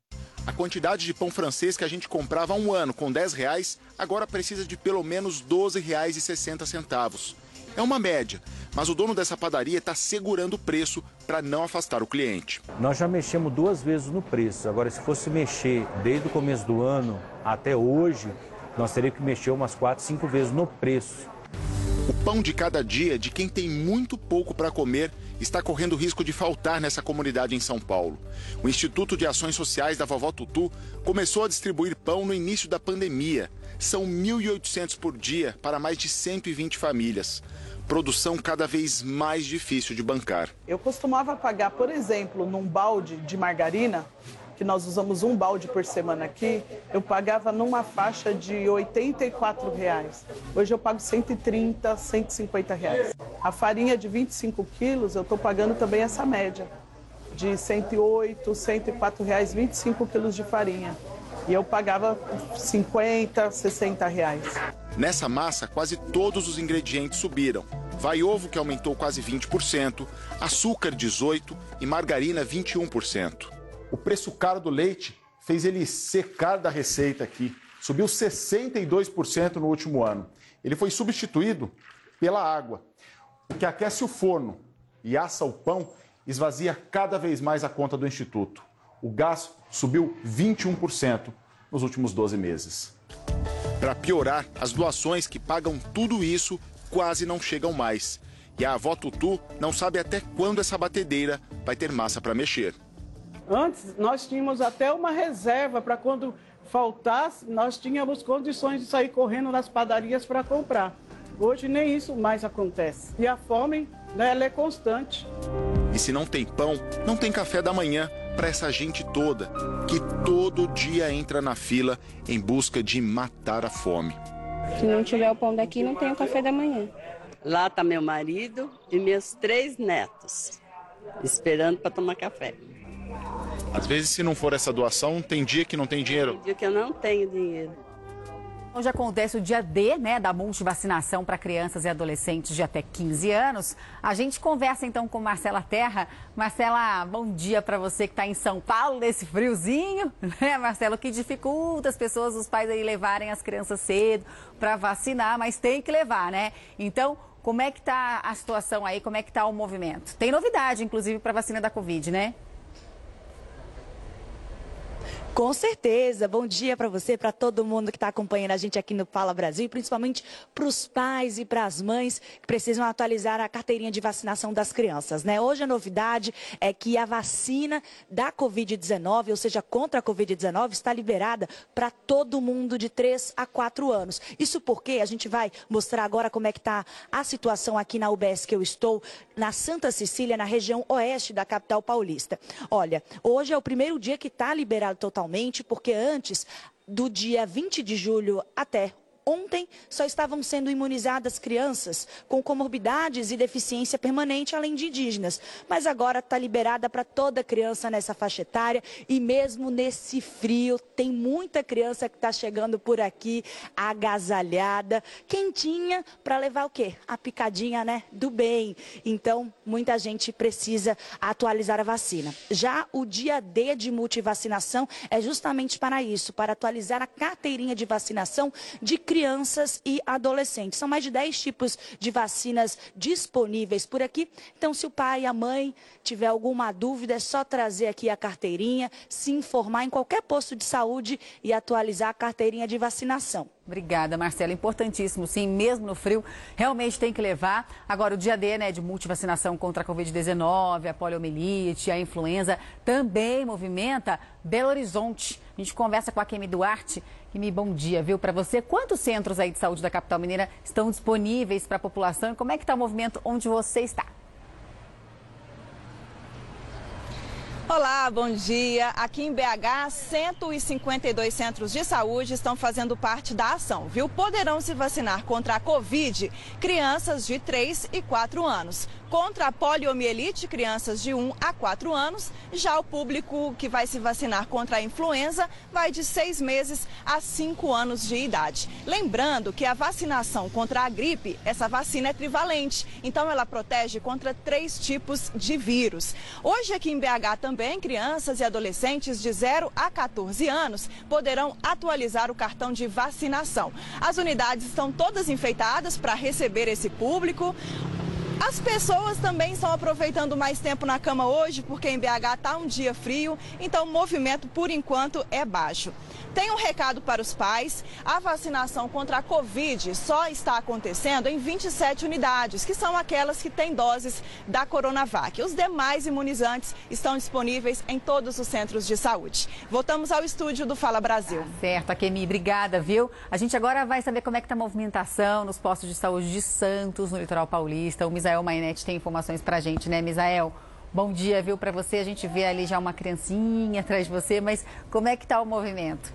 A quantidade de pão francês que a gente comprava há um ano com 10 reais, agora precisa de pelo menos R$ 12,60. É uma média, mas o dono dessa padaria está segurando o preço para não afastar o cliente. Nós já mexemos duas vezes no preço. Agora, se fosse mexer desde o começo do ano até hoje, nós teríamos que mexer umas quatro, cinco vezes no preço. O pão de cada dia de quem tem muito pouco para comer está correndo risco de faltar nessa comunidade em São Paulo. O Instituto de Ações Sociais da Vovó Tutu começou a distribuir pão no início da pandemia. São 1.800 por dia para mais de 120 famílias. Produção cada vez mais difícil de bancar. Eu costumava pagar, por exemplo, num balde de margarina, que nós usamos um balde por semana aqui, eu pagava numa faixa de 84 reais. Hoje eu pago 130, 150 reais. A farinha de 25 quilos, eu estou pagando também essa média, de 108, 104 reais, 25 quilos de farinha. E eu pagava 50, 60 reais. Nessa massa, quase todos os ingredientes subiram. Vai ovo, que aumentou quase 20%, açúcar, 18% e margarina, 21%. O preço caro do leite fez ele secar da receita aqui. Subiu 62% no último ano. Ele foi substituído pela água. O que aquece o forno e assa o pão esvazia cada vez mais a conta do Instituto. O gás subiu 21% nos últimos 12 meses. Para piorar, as doações que pagam tudo isso quase não chegam mais. E a avó Tutu não sabe até quando essa batedeira vai ter massa para mexer. Antes, nós tínhamos até uma reserva para quando faltasse, nós tínhamos condições de sair correndo nas padarias para comprar. Hoje nem isso mais acontece. E a fome, né, ela é constante. E se não tem pão, não tem café da manhã para essa gente toda que todo dia entra na fila em busca de matar a fome. Se não tiver o pão daqui, não tem o café da manhã. Lá está meu marido e meus três netos, esperando para tomar café. Às vezes, se não for essa doação, tem dia que não tem dinheiro. Tem dia que eu não tenho dinheiro. Hoje acontece o dia D, né, da multivacinação para crianças e adolescentes de até 15 anos. A gente conversa então com Marcela Terra. Marcela, bom dia para você que está em São Paulo nesse friozinho, [laughs] né, Marcelo? Que dificulta as pessoas, os pais aí levarem as crianças cedo para vacinar, mas tem que levar, né? Então, como é que está a situação aí? Como é que está o movimento? Tem novidade, inclusive, para vacina da Covid, né? Com certeza. Bom dia para você, para todo mundo que está acompanhando a gente aqui no Fala Brasil, principalmente para os pais e para as mães que precisam atualizar a carteirinha de vacinação das crianças. Né? Hoje a novidade é que a vacina da Covid-19, ou seja, contra a Covid-19, está liberada para todo mundo de 3 a 4 anos. Isso porque a gente vai mostrar agora como é que está a situação aqui na UBS que eu estou, na Santa Cecília, na região oeste da capital paulista. Olha, hoje é o primeiro dia que está liberado totalmente porque antes do dia 20 de julho até Ontem só estavam sendo imunizadas crianças com comorbidades e deficiência permanente, além de indígenas. Mas agora está liberada para toda criança nessa faixa etária e mesmo nesse frio, tem muita criança que está chegando por aqui agasalhada, quentinha, para levar o quê? A picadinha, né? Do bem. Então, muita gente precisa atualizar a vacina. Já o dia D de multivacinação é justamente para isso, para atualizar a carteirinha de vacinação de crianças crianças e adolescentes. São mais de 10 tipos de vacinas disponíveis por aqui. Então, se o pai e a mãe tiver alguma dúvida, é só trazer aqui a carteirinha, se informar em qualquer posto de saúde e atualizar a carteirinha de vacinação. Obrigada, Marcela. Importantíssimo, sim, mesmo no frio, realmente tem que levar. Agora, o dia D, né, de multivacinação contra a Covid-19, a poliomielite, a influenza, também movimenta Belo Horizonte. A gente conversa com a Kemi Duarte. Kemi, bom dia, viu, para você. Quantos centros aí de saúde da capital mineira estão disponíveis para a população e como é que está o movimento onde você está? Olá, bom dia. Aqui em BH, 152 centros de saúde estão fazendo parte da ação, viu? Poderão se vacinar contra a Covid crianças de 3 e 4 anos. Contra a poliomielite, crianças de 1 a 4 anos. Já o público que vai se vacinar contra a influenza vai de 6 meses a 5 anos de idade. Lembrando que a vacinação contra a gripe, essa vacina é trivalente, então ela protege contra três tipos de vírus. Hoje aqui em BH também, crianças e adolescentes de 0 a 14 anos poderão atualizar o cartão de vacinação. As unidades estão todas enfeitadas para receber esse público. As pessoas também estão aproveitando mais tempo na cama hoje, porque em BH está um dia frio, então o movimento, por enquanto, é baixo. Tem um recado para os pais: a vacinação contra a Covid só está acontecendo em 27 unidades, que são aquelas que têm doses da Coronavac. Os demais imunizantes estão disponíveis em todos os centros de saúde. Voltamos ao estúdio do Fala Brasil. Tá certo, Akemi, obrigada, viu? A gente agora vai saber como é que está a movimentação nos postos de saúde de Santos, no litoral paulista. O Misael Mainete tem informações para a gente, né, Misael? Bom dia, viu, para você. A gente vê ali já uma criancinha atrás de você, mas como é que está o movimento?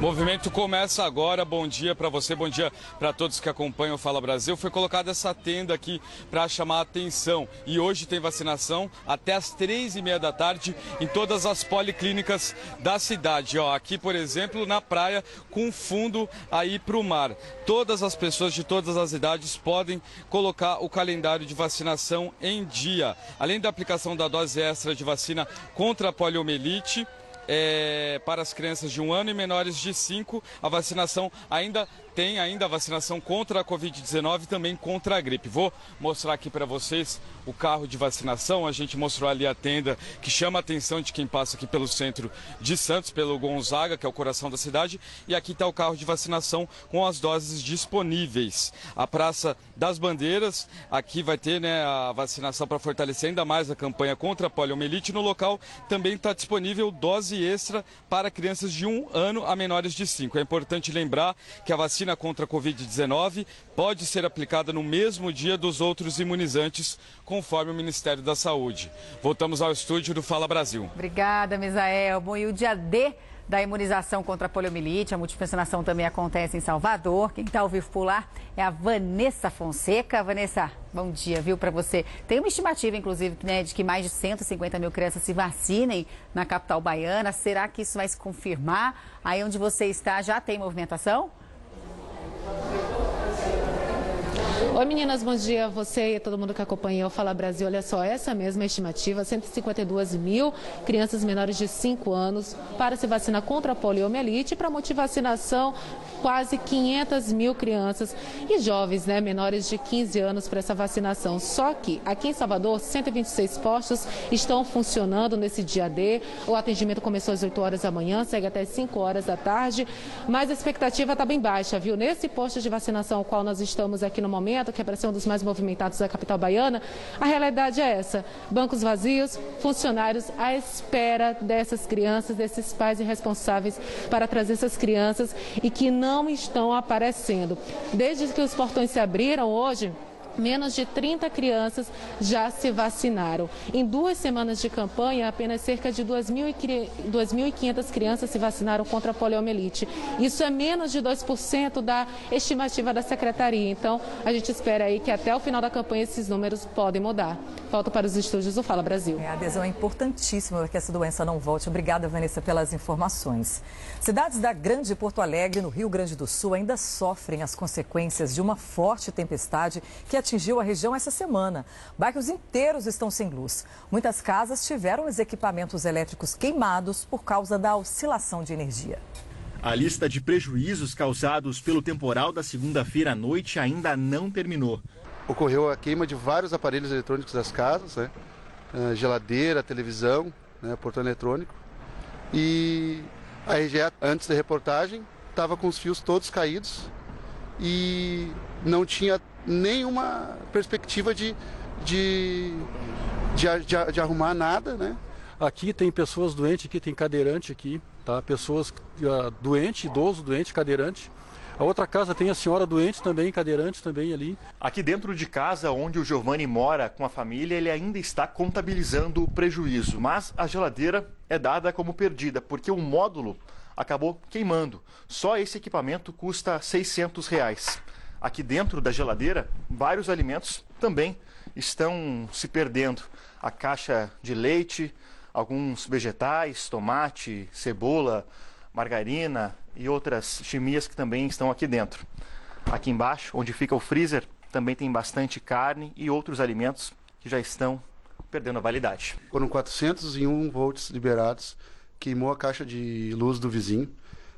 Movimento começa agora. Bom dia para você, bom dia para todos que acompanham o Fala Brasil. Foi colocada essa tenda aqui para chamar a atenção. E hoje tem vacinação até as três e meia da tarde em todas as policlínicas da cidade. Ó, aqui, por exemplo, na praia, com fundo aí para o mar. Todas as pessoas de todas as idades podem colocar o calendário de vacinação em dia. Além da aplicação da dose extra de vacina contra a poliomielite, é, para as crianças de um ano e menores de cinco, a vacinação ainda tem ainda a vacinação contra a Covid-19 e também contra a gripe. Vou mostrar aqui para vocês o carro de vacinação. A gente mostrou ali a tenda que chama a atenção de quem passa aqui pelo centro de Santos, pelo Gonzaga, que é o coração da cidade. E aqui está o carro de vacinação com as doses disponíveis. A Praça das Bandeiras, aqui vai ter né, a vacinação para fortalecer ainda mais a campanha contra a poliomielite. No local também está disponível dose extra para crianças de um ano a menores de cinco. É importante lembrar que a vacina vacina contra a Covid-19 pode ser aplicada no mesmo dia dos outros imunizantes, conforme o Ministério da Saúde. Voltamos ao estúdio do Fala Brasil. Obrigada, Misael. Bom, e o dia D da imunização contra a poliomielite. A multivacinação também acontece em Salvador. Quem está ao vivo por lá é a Vanessa Fonseca. Vanessa, bom dia, viu, para você. Tem uma estimativa, inclusive, né, de que mais de 150 mil crianças se vacinem na capital baiana. Será que isso vai se confirmar? Aí onde você está já tem movimentação? Oi meninas, bom dia a você e todo mundo que acompanha o Fala Brasil. Olha só, essa mesma estimativa, 152 mil crianças menores de 5 anos para se vacinar contra a poliomielite. Para motivacinação, quase 500 mil crianças e jovens né, menores de 15 anos para essa vacinação. Só que aqui em Salvador, 126 postos estão funcionando nesse dia D. O atendimento começou às 8 horas da manhã, segue até às 5 horas da tarde, mas a expectativa está bem baixa, viu? Nesse posto de vacinação, ao qual nós estamos aqui no momento, que é para ser um dos mais movimentados da capital baiana, a realidade é essa: bancos vazios, funcionários à espera dessas crianças, desses pais irresponsáveis para trazer essas crianças e que não estão aparecendo. Desde que os portões se abriram hoje, menos de 30 crianças já se vacinaram. Em duas semanas de campanha, apenas cerca de 2.500 crianças se vacinaram contra a poliomielite. Isso é menos de 2% da estimativa da secretaria. Então, a gente espera aí que até o final da campanha esses números podem mudar. Volto para os estúdios do Fala Brasil. É, a adesão é importantíssima para que essa doença não volte. Obrigada, Vanessa, pelas informações. Cidades da Grande Porto Alegre, no Rio Grande do Sul, ainda sofrem as consequências de uma forte tempestade que atingiu a região essa semana. Bairros inteiros estão sem luz. Muitas casas tiveram os equipamentos elétricos queimados por causa da oscilação de energia. A lista de prejuízos causados pelo temporal da segunda-feira à noite ainda não terminou. Ocorreu a queima de vários aparelhos eletrônicos das casas, né? geladeira, televisão, né? portão eletrônico. E a RGE, antes da reportagem, estava com os fios todos caídos e não tinha nenhuma perspectiva de, de, de, de, de arrumar nada, né? Aqui tem pessoas doentes, aqui tem cadeirante aqui, tá? Pessoas uh, doente, idoso, doente, cadeirante. A outra casa tem a senhora doente também, cadeirante também ali. Aqui dentro de casa, onde o Giovanni mora com a família, ele ainda está contabilizando o prejuízo, mas a geladeira é dada como perdida, porque o módulo acabou queimando. Só esse equipamento custa 600 reais. Aqui dentro da geladeira, vários alimentos também estão se perdendo. A caixa de leite, alguns vegetais, tomate, cebola, margarina e outras chimias que também estão aqui dentro. Aqui embaixo, onde fica o freezer, também tem bastante carne e outros alimentos que já estão perdendo a validade. Foram 401 volts liberados, queimou a caixa de luz do vizinho.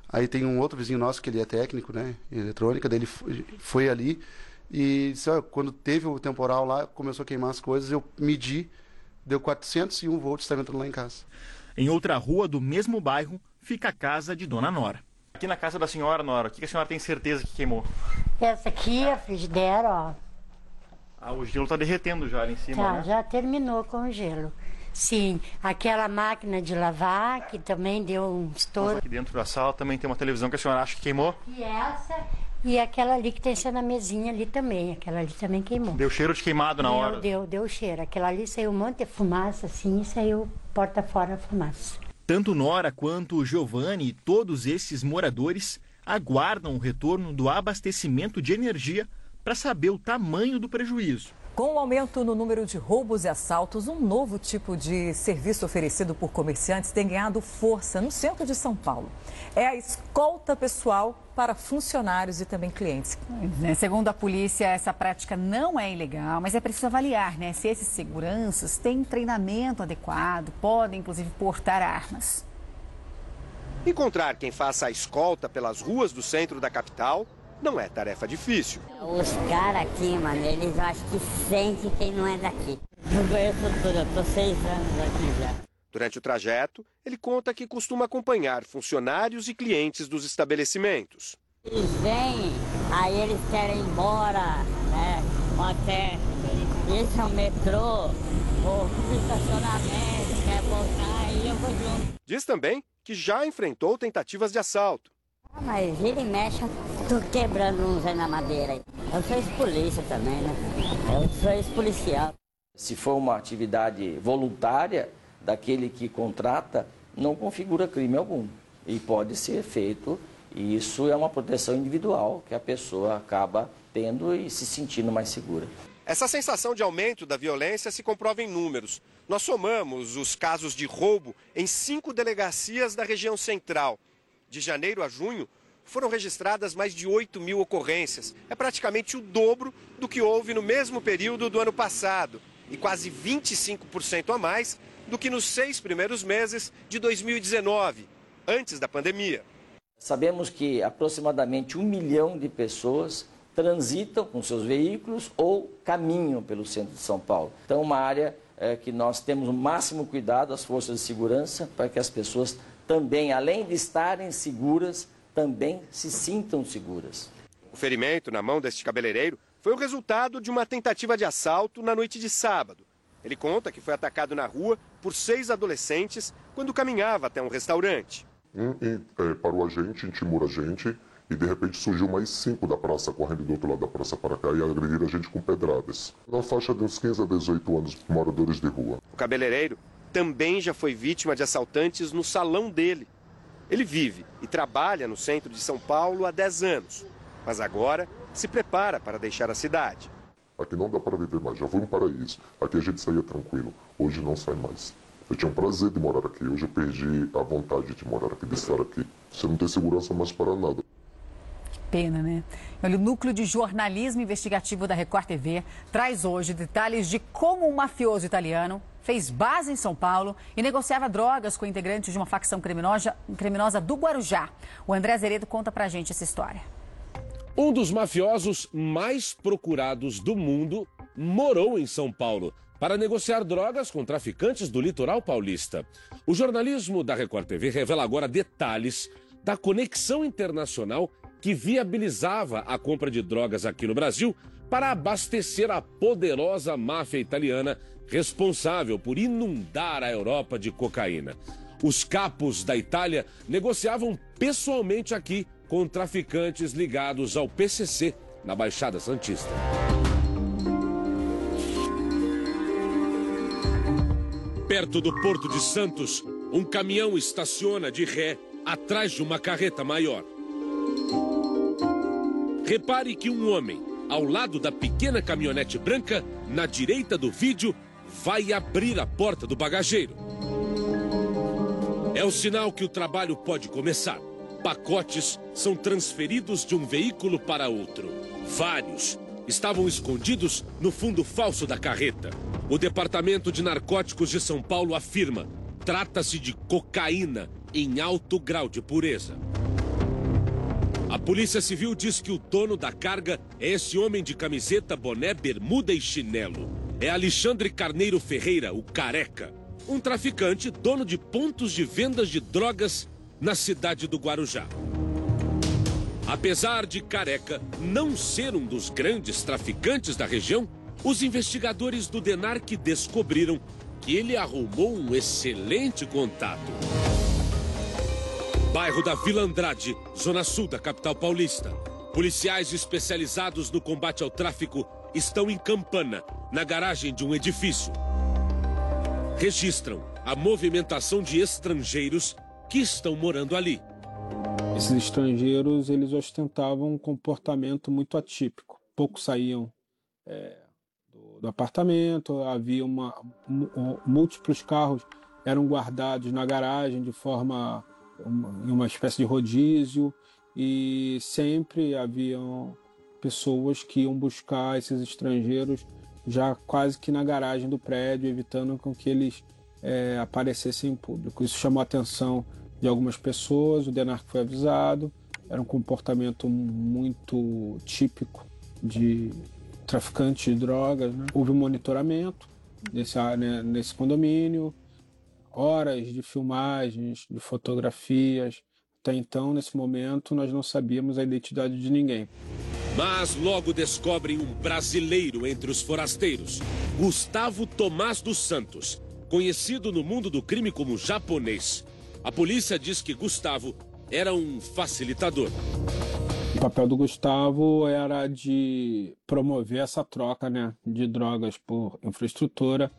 Aí tem um outro vizinho nosso que ele é técnico, né, eletrônica, dele foi ali e disse, quando teve o temporal lá, começou a queimar as coisas, eu medi, deu 401 volts, estava entrando lá em casa. Em outra rua do mesmo bairro, fica a casa de Dona Nora. Aqui na casa da senhora, Nora, o que a senhora tem certeza que queimou? Essa aqui a frigideira, ó. Ah, o gelo está derretendo já ali em cima, tá, né? já terminou com o gelo. Sim, aquela máquina de lavar que também deu um estouro. Mas aqui dentro da sala também tem uma televisão que a senhora acha que queimou? E essa e aquela ali que tem essa na mesinha ali também, aquela ali também queimou. Deu cheiro de queimado na deu, hora? Deu, deu cheiro. Aquela ali saiu um monte de fumaça assim e saiu porta fora a fumaça. Tanto Nora quanto Giovanni e todos esses moradores aguardam o retorno do abastecimento de energia para saber o tamanho do prejuízo. Com o aumento no número de roubos e assaltos, um novo tipo de serviço oferecido por comerciantes tem ganhado força no centro de São Paulo. É a escolta pessoal para funcionários e também clientes. Né, segundo a polícia, essa prática não é ilegal, mas é preciso avaliar né, se esses seguranças têm treinamento adequado, podem inclusive portar armas. Encontrar quem faça a escolta pelas ruas do centro da capital não é tarefa difícil. Os caras aqui, mano, eles acham que sentem quem não é daqui. Não conheço tudo, eu tô seis anos aqui já. Durante o trajeto, ele conta que costuma acompanhar funcionários e clientes dos estabelecimentos. Eles vêm, aí eles querem ir embora, né? Até esse é o metrô, ou o estacionamento, quer voltar, aí eu vou junto. Diz também que já enfrentou tentativas de assalto. Ah, mas vira e mexe, tô quebrando uns aí na madeira. Eu sou ex-polícia também, né? Eu sou ex-policial. Se for uma atividade voluntária daquele que contrata, não configura crime algum. E pode ser feito, e isso é uma proteção individual que a pessoa acaba tendo e se sentindo mais segura. Essa sensação de aumento da violência se comprova em números. Nós somamos os casos de roubo em cinco delegacias da região central. De janeiro a junho, foram registradas mais de 8 mil ocorrências. É praticamente o dobro do que houve no mesmo período do ano passado e quase 25% a mais do que nos seis primeiros meses de 2019, antes da pandemia. Sabemos que aproximadamente um milhão de pessoas transitam com seus veículos ou caminham pelo centro de São Paulo. Então, uma área é, que nós temos o máximo cuidado, as forças de segurança, para que as pessoas também, além de estarem seguras, também se sintam seguras. O ferimento na mão deste cabeleireiro foi o resultado de uma tentativa de assalto na noite de sábado. Ele conta que foi atacado na rua por seis adolescentes quando caminhava até um restaurante. Um é, parou a gente, intimou a gente e de repente surgiu mais cinco da praça correndo do outro lado da praça para cá e agrediram a gente com pedradas. Na faixa de uns 15 a 18 anos, moradores de rua. O cabeleireiro também já foi vítima de assaltantes no salão dele. Ele vive e trabalha no centro de São Paulo há 10 anos, mas agora se prepara para deixar a cidade. Aqui não dá para viver mais, já foi um paraíso. Aqui a gente saía tranquilo, hoje não sai mais. Eu tinha um prazer de morar aqui, hoje eu perdi a vontade de morar aqui, de estar aqui. Você não tem segurança mais para nada pena, né? Olha, o núcleo de jornalismo investigativo da Record TV traz hoje detalhes de como um mafioso italiano fez base em São Paulo e negociava drogas com integrantes de uma facção criminosa, criminosa do Guarujá. O André Zeredo conta pra gente essa história. Um dos mafiosos mais procurados do mundo morou em São Paulo para negociar drogas com traficantes do litoral paulista. O jornalismo da Record TV revela agora detalhes da conexão internacional que viabilizava a compra de drogas aqui no Brasil para abastecer a poderosa máfia italiana responsável por inundar a Europa de cocaína. Os capos da Itália negociavam pessoalmente aqui com traficantes ligados ao PCC na Baixada Santista. Perto do Porto de Santos, um caminhão estaciona de ré atrás de uma carreta maior. Repare que um homem, ao lado da pequena caminhonete branca, na direita do vídeo, vai abrir a porta do bagageiro. É o sinal que o trabalho pode começar. Pacotes são transferidos de um veículo para outro. Vários estavam escondidos no fundo falso da carreta. O Departamento de Narcóticos de São Paulo afirma: trata-se de cocaína em alto grau de pureza. A Polícia Civil diz que o dono da carga é esse homem de camiseta, boné, bermuda e chinelo. É Alexandre Carneiro Ferreira, o Careca. Um traficante, dono de pontos de vendas de drogas na cidade do Guarujá. Apesar de Careca não ser um dos grandes traficantes da região, os investigadores do DENARC descobriram que ele arrumou um excelente contato. Bairro da Vila Andrade, zona sul da capital paulista. Policiais especializados no combate ao tráfico estão em Campana, na garagem de um edifício. Registram a movimentação de estrangeiros que estão morando ali. Esses estrangeiros eles ostentavam um comportamento muito atípico. Poucos saíam é, do, do, apartamento, havia uma, múltiplos carros eram guardados na garagem de forma uma espécie de rodízio e sempre haviam pessoas que iam buscar esses estrangeiros já quase que na garagem do prédio, evitando com que eles é, aparecessem em público. Isso chamou a atenção de algumas pessoas, o Denarco foi avisado, era um comportamento muito típico de traficante de drogas. Né? Houve um monitoramento nesse, né, nesse condomínio, horas de filmagens, de fotografias. Até então, nesse momento, nós não sabíamos a identidade de ninguém. Mas logo descobrem um brasileiro entre os forasteiros, Gustavo Tomás dos Santos, conhecido no mundo do crime como japonês. A polícia diz que Gustavo era um facilitador. O papel do Gustavo era de promover essa troca né, de drogas por infraestrutura,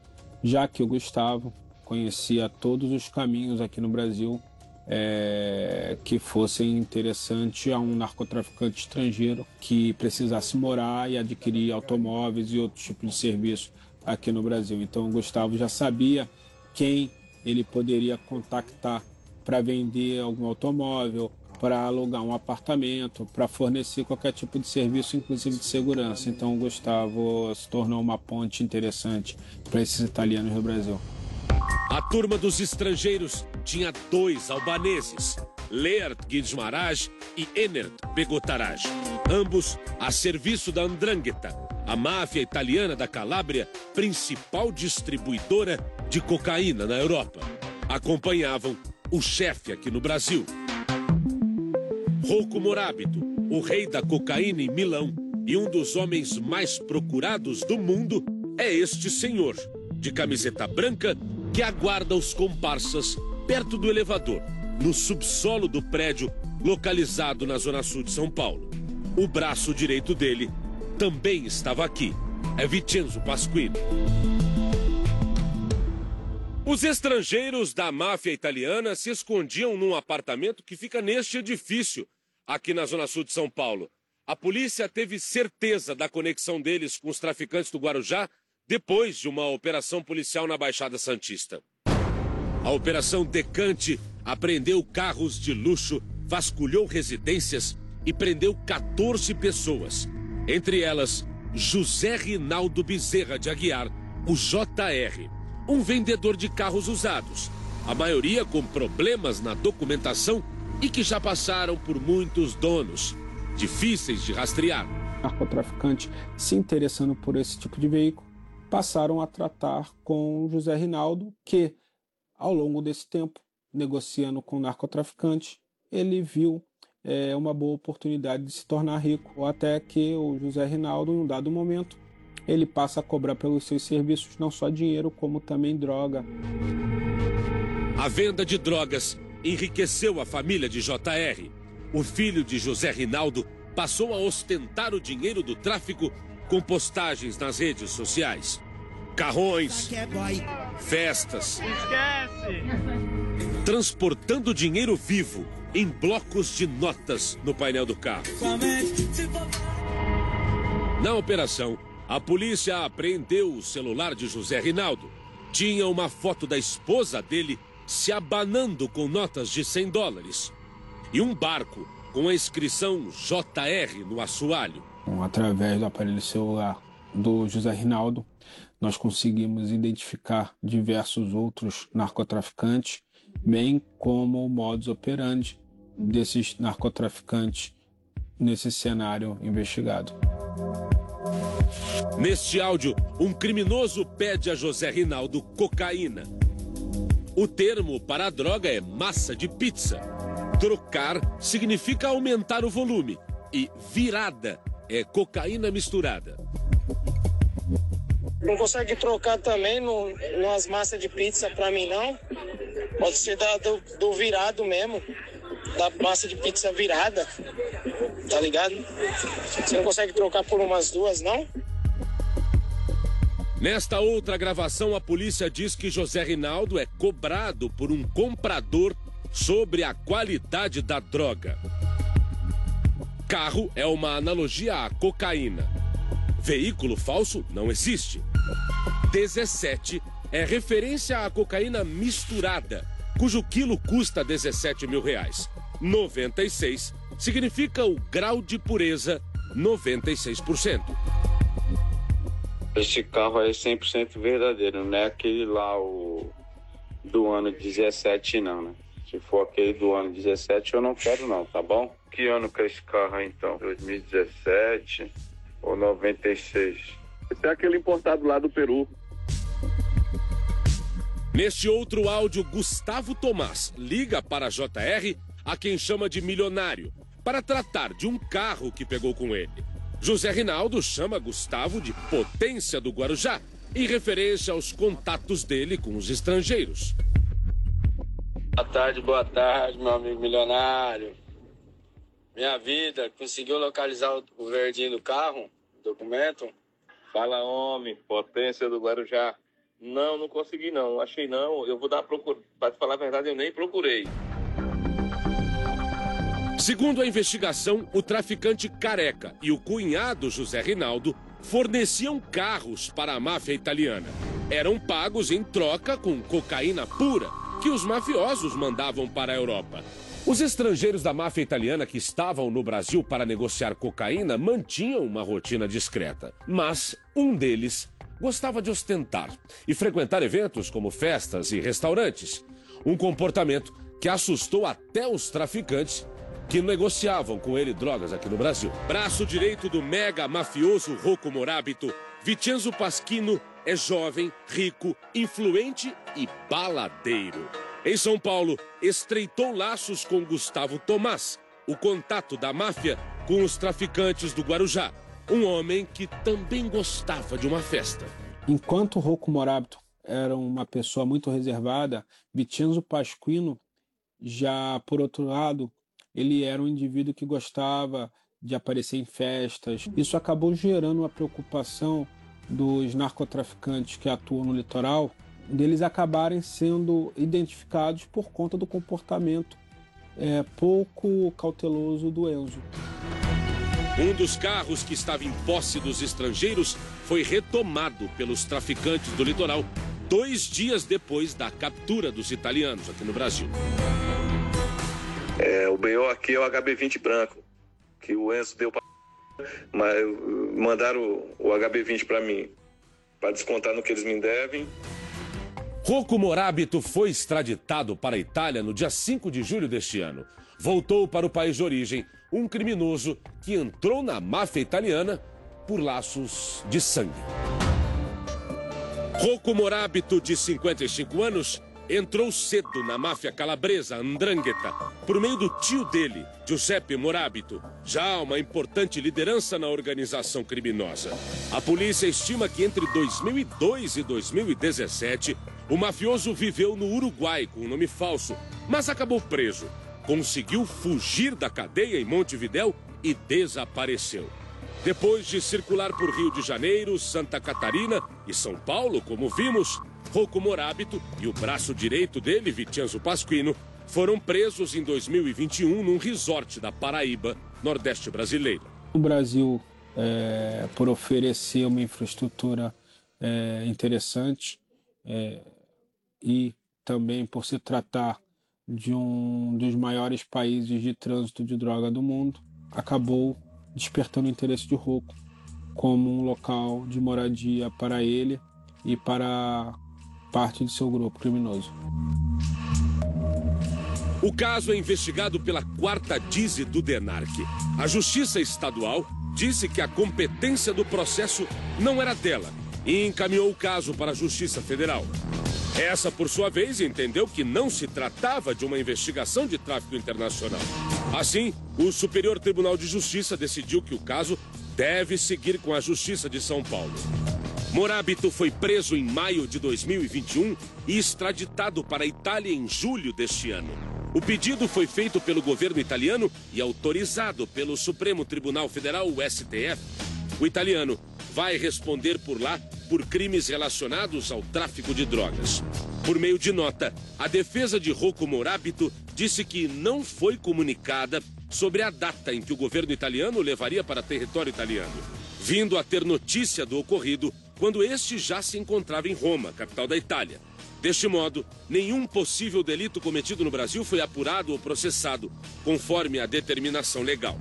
já que o Gustavo conhecia todos os caminhos aqui no Brasil é, que fossem interessantes a um narcotraficante estrangeiro que precisasse morar e adquirir automóveis e outros tipos de serviços aqui no Brasil. Então o Gustavo já sabia quem ele poderia contactar para vender algum automóvel, para alugar um apartamento, para fornecer qualquer tipo de serviço, inclusive de segurança. Então, o Gustavo se tornou uma ponte interessante para esses italianos no Brasil. A turma dos estrangeiros tinha dois albaneses, Leert Guizmaraj e Enert Begotaraj, ambos a serviço da Andrangheta, a máfia italiana da Calábria, principal distribuidora de cocaína na Europa. Acompanhavam o chefe aqui no Brasil, Rouco Morábito, o rei da cocaína em Milão e um dos homens mais procurados do mundo, é este senhor, de camiseta branca, que aguarda os comparsas perto do elevador, no subsolo do prédio localizado na zona sul de São Paulo. O braço direito dele também estava aqui. É Vincenzo Pasquini. Os estrangeiros da máfia italiana se escondiam num apartamento que fica neste edifício, aqui na Zona Sul de São Paulo. A polícia teve certeza da conexão deles com os traficantes do Guarujá depois de uma operação policial na Baixada Santista. A Operação Decante apreendeu carros de luxo, vasculhou residências e prendeu 14 pessoas. Entre elas, José Rinaldo Bezerra de Aguiar, o JR um vendedor de carros usados, a maioria com problemas na documentação e que já passaram por muitos donos, difíceis de rastrear. Narcotraficantes se interessando por esse tipo de veículo passaram a tratar com José Rinaldo, que ao longo desse tempo, negociando com narcotraficantes, ele viu é, uma boa oportunidade de se tornar rico, até que o José Rinaldo, em um dado momento, ele passa a cobrar pelos seus serviços não só dinheiro, como também droga. A venda de drogas enriqueceu a família de JR. O filho de José Rinaldo passou a ostentar o dinheiro do tráfico com postagens nas redes sociais. Carrões, festas, transportando dinheiro vivo em blocos de notas no painel do carro. Na operação, a polícia apreendeu o celular de José Rinaldo. Tinha uma foto da esposa dele se abanando com notas de 100 dólares. E um barco com a inscrição JR no assoalho. Através do aparelho celular do José Rinaldo, nós conseguimos identificar diversos outros narcotraficantes, bem como o modus operandi desses narcotraficantes nesse cenário investigado. Neste áudio, um criminoso pede a José Rinaldo cocaína. O termo para a droga é massa de pizza. Trocar significa aumentar o volume. E virada é cocaína misturada. Não consegue trocar também no, nas massas de pizza para mim, não? Pode ser da, do, do virado mesmo. Da massa de pizza virada. Tá ligado? Você não consegue trocar por umas duas, não? Nesta outra gravação, a polícia diz que José Rinaldo é cobrado por um comprador sobre a qualidade da droga. Carro é uma analogia à cocaína. Veículo falso não existe. 17 é referência à cocaína misturada, cujo quilo custa 17 mil reais. 96 significa o grau de pureza 96%. Esse carro aí é 100% verdadeiro, não é aquele lá o do ano 17 não, né? Se for aquele do ano 17 eu não quero não, tá bom? Que ano que é esse carro aí então? 2017 ou 96? Esse é aquele importado lá do Peru. Neste outro áudio, Gustavo Tomás liga para a JR, a quem chama de milionário, para tratar de um carro que pegou com ele. José Rinaldo chama Gustavo de potência do Guarujá, em referência aos contatos dele com os estrangeiros. Boa tarde, boa tarde, meu amigo milionário. Minha vida, conseguiu localizar o verdinho do carro, documento? Fala, homem, potência do Guarujá. Não, não consegui não, achei não. Eu vou dar procura. Para falar a verdade, eu nem procurei. Segundo a investigação, o traficante Careca e o cunhado José Rinaldo forneciam carros para a máfia italiana. Eram pagos em troca com cocaína pura que os mafiosos mandavam para a Europa. Os estrangeiros da máfia italiana que estavam no Brasil para negociar cocaína mantinham uma rotina discreta. Mas um deles gostava de ostentar e frequentar eventos como festas e restaurantes. Um comportamento que assustou até os traficantes que negociavam com ele drogas aqui no Brasil. Braço direito do mega mafioso Rocco Morabito, Vicenzo Pasquino é jovem, rico, influente e baladeiro. Em São Paulo, estreitou laços com Gustavo Tomás, o contato da máfia com os traficantes do Guarujá. Um homem que também gostava de uma festa. Enquanto Rocco Morabito era uma pessoa muito reservada, Vicenzo Pasquino já, por outro lado, ele era um indivíduo que gostava de aparecer em festas. Isso acabou gerando uma preocupação dos narcotraficantes que atuam no litoral deles acabarem sendo identificados por conta do comportamento é, pouco cauteloso do Enzo. Um dos carros que estava em posse dos estrangeiros foi retomado pelos traficantes do litoral dois dias depois da captura dos italianos aqui no Brasil. É, o BO aqui é o HB20 branco, que o Enzo deu para. Mas mandaram o HB20 para mim, para descontar no que eles me devem. Rocco Morabito foi extraditado para a Itália no dia 5 de julho deste ano. Voltou para o país de origem, um criminoso que entrou na máfia italiana por laços de sangue. Rocco Morabito, de 55 anos, entrou cedo na máfia calabresa Andrangheta por meio do tio dele, Giuseppe Morabito, já uma importante liderança na organização criminosa. A polícia estima que entre 2002 e 2017, o mafioso viveu no Uruguai com um nome falso, mas acabou preso. Conseguiu fugir da cadeia em Montevidéu e desapareceu. Depois de circular por Rio de Janeiro, Santa Catarina e São Paulo, como vimos, Rocco Morabito e o braço direito dele, Vicenzo Pasquino, foram presos em 2021 num resort da Paraíba, nordeste brasileiro. O Brasil, é, por oferecer uma infraestrutura é, interessante é, e também por se tratar de um dos maiores países de trânsito de droga do mundo, acabou despertando o interesse de Rocco como um local de moradia para ele e para parte de seu grupo criminoso. O caso é investigado pela quarta Dize do DENARC. A Justiça Estadual disse que a competência do processo não era dela e encaminhou o caso para a Justiça Federal. Essa, por sua vez, entendeu que não se tratava de uma investigação de tráfico internacional. Assim, o Superior Tribunal de Justiça decidiu que o caso deve seguir com a Justiça de São Paulo. Morabito foi preso em maio de 2021 e extraditado para a Itália em julho deste ano. O pedido foi feito pelo governo italiano e autorizado pelo Supremo Tribunal Federal, o STF. O italiano vai responder por lá por crimes relacionados ao tráfico de drogas. Por meio de nota, a defesa de Rocco Morabito disse que não foi comunicada sobre a data em que o governo italiano levaria para território italiano. Vindo a ter notícia do ocorrido quando este já se encontrava em Roma, capital da Itália. Deste modo, nenhum possível delito cometido no Brasil foi apurado ou processado, conforme a determinação legal.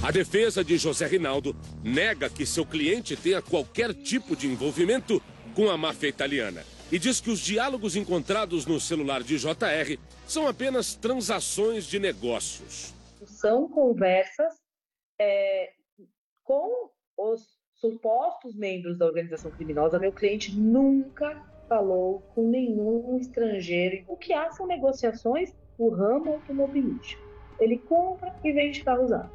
A defesa de José Rinaldo nega que seu cliente tenha qualquer tipo de envolvimento com a máfia italiana e diz que os diálogos encontrados no celular de JR são apenas transações de negócios. São conversas é, com os supostos membros da organização criminosa, meu cliente nunca falou com nenhum estrangeiro. O que há são negociações no ramo automobilístico. Ele compra e vende carro usado.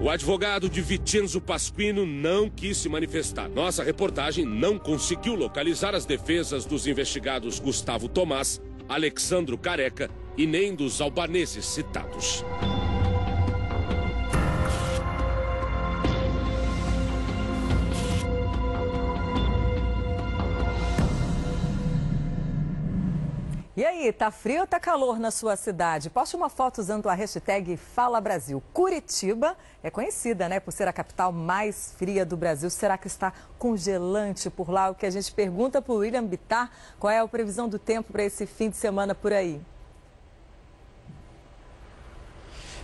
O advogado de Vicenzo Pasquino não quis se manifestar. Nossa reportagem não conseguiu localizar as defesas dos investigados Gustavo Tomás Alexandro Careca e nem dos albaneses citados. E aí, tá frio ou tá calor na sua cidade? Poste uma foto usando a hashtag Fala Brasil. Curitiba é conhecida, né, por ser a capital mais fria do Brasil. Será que está congelante por lá? O que a gente pergunta para o William Bittar, qual é a previsão do tempo para esse fim de semana por aí?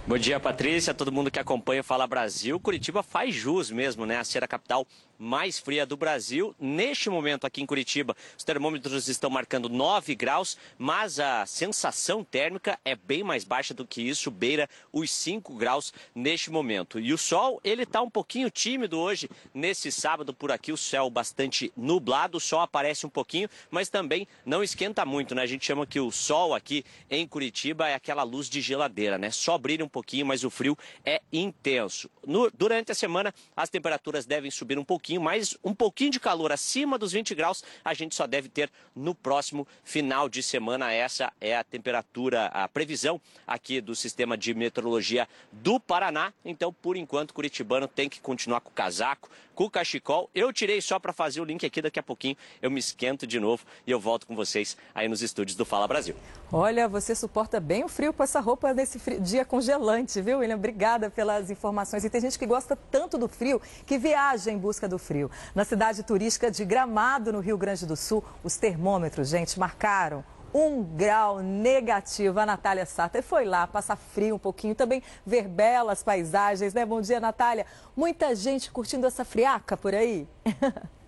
Bom dia, Patrícia, todo mundo que acompanha Fala Brasil. Curitiba faz jus mesmo, né, a ser a capital mais fria do Brasil. Neste momento aqui em Curitiba, os termômetros estão marcando 9 graus, mas a sensação térmica é bem mais baixa do que isso, beira os 5 graus neste momento. E o sol, ele está um pouquinho tímido hoje, nesse sábado por aqui, o céu bastante nublado, o sol aparece um pouquinho, mas também não esquenta muito, né? A gente chama que o sol aqui em Curitiba é aquela luz de geladeira, né? Só brilha um pouquinho, mas o frio é intenso. No, durante a semana, as temperaturas devem subir um pouquinho pouquinho, mas um pouquinho de calor acima dos 20 graus a gente só deve ter no próximo final de semana. Essa é a temperatura, a previsão aqui do sistema de meteorologia do Paraná. Então, por enquanto, Curitibano tem que continuar com o casaco, com o cachecol. Eu tirei só para fazer o link aqui, daqui a pouquinho eu me esquento de novo e eu volto com vocês aí nos estúdios do Fala Brasil. Olha, você suporta bem o frio com essa roupa nesse dia congelante, viu, William? Obrigada pelas informações. E tem gente que gosta tanto do frio que viaja em busca do frio. Na cidade turística de Gramado, no Rio Grande do Sul, os termômetros, gente, marcaram um grau negativo. A Natália Sata foi lá passar frio um pouquinho, também ver belas paisagens, né? Bom dia, Natália. Muita gente curtindo essa friaca por aí. [laughs]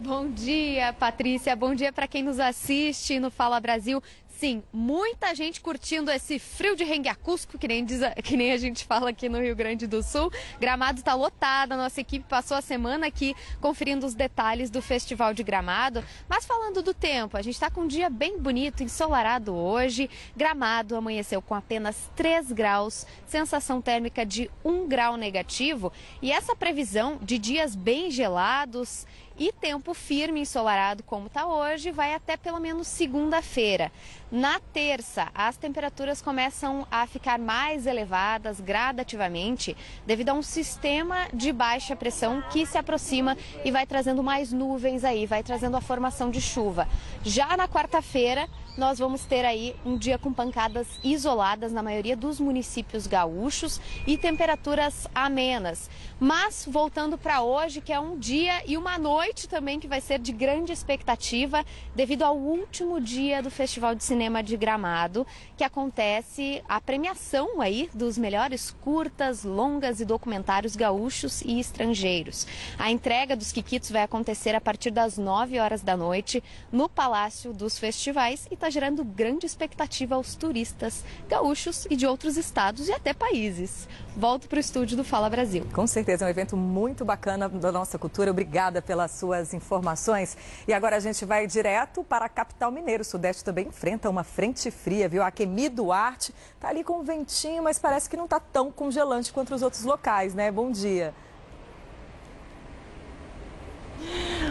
Bom dia, Patrícia. Bom dia para quem nos assiste no Fala Brasil. Sim, muita gente curtindo esse frio de renguiacusco, que nem, diz, que nem a gente fala aqui no Rio Grande do Sul. Gramado está lotada, nossa equipe passou a semana aqui conferindo os detalhes do Festival de Gramado. Mas falando do tempo, a gente está com um dia bem bonito, ensolarado hoje. Gramado amanheceu com apenas 3 graus, sensação térmica de 1 grau negativo. E essa previsão de dias bem gelados e tempo firme ensolarado como está hoje vai até pelo menos segunda-feira. Na terça, as temperaturas começam a ficar mais elevadas gradativamente devido a um sistema de baixa pressão que se aproxima e vai trazendo mais nuvens aí, vai trazendo a formação de chuva. Já na quarta-feira, nós vamos ter aí um dia com pancadas isoladas na maioria dos municípios gaúchos e temperaturas amenas. Mas voltando para hoje, que é um dia e uma noite também que vai ser de grande expectativa devido ao último dia do Festival de Cinema de Gramado, que acontece a premiação aí dos melhores curtas, longas e documentários gaúchos e estrangeiros. A entrega dos Quiquitos vai acontecer a partir das 9 horas da noite no Palácio dos Festivais e está gerando grande expectativa aos turistas gaúchos e de outros estados e até países. Volto para o estúdio do Fala Brasil. Com certeza, é um evento muito bacana da nossa cultura. Obrigada pelas suas informações. E agora a gente vai direto para a capital mineira. O Sudeste também enfrenta uma frente fria, viu? A Kemi Duarte tá ali com um ventinho, mas parece que não tá tão congelante quanto os outros locais, né? Bom dia.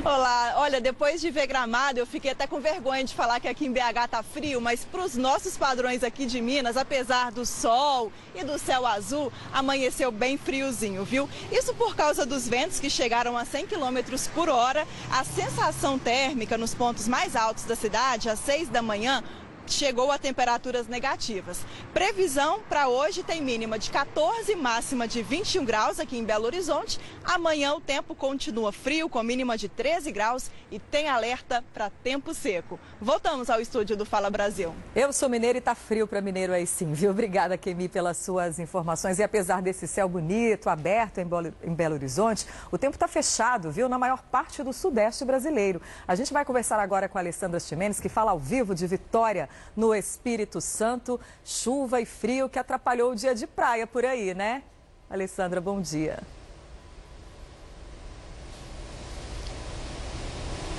Olá, olha, depois de ver Gramado, eu fiquei até com vergonha de falar que aqui em BH tá frio, mas para os nossos padrões aqui de Minas, apesar do sol e do céu azul, amanheceu bem friozinho, viu? Isso por causa dos ventos que chegaram a 100 km por hora. A sensação térmica nos pontos mais altos da cidade, às 6 da manhã, chegou a temperaturas negativas. Previsão para hoje tem mínima de 14, máxima de 21 graus aqui em Belo Horizonte. Amanhã o tempo continua frio, com mínima de 13 graus e tem alerta para tempo seco. Voltamos ao estúdio do Fala Brasil. Eu sou mineiro e tá frio para mineiro aí sim, viu? Obrigada, Kemi, pelas suas informações. E apesar desse céu bonito, aberto em Belo Horizonte, o tempo está fechado, viu? Na maior parte do sudeste brasileiro. A gente vai conversar agora com a Alessandra Ximenes, que fala ao vivo de Vitória no Espírito Santo. Chuva e frio que atrapalhou o dia de praia por aí, né? Alessandra, bom dia.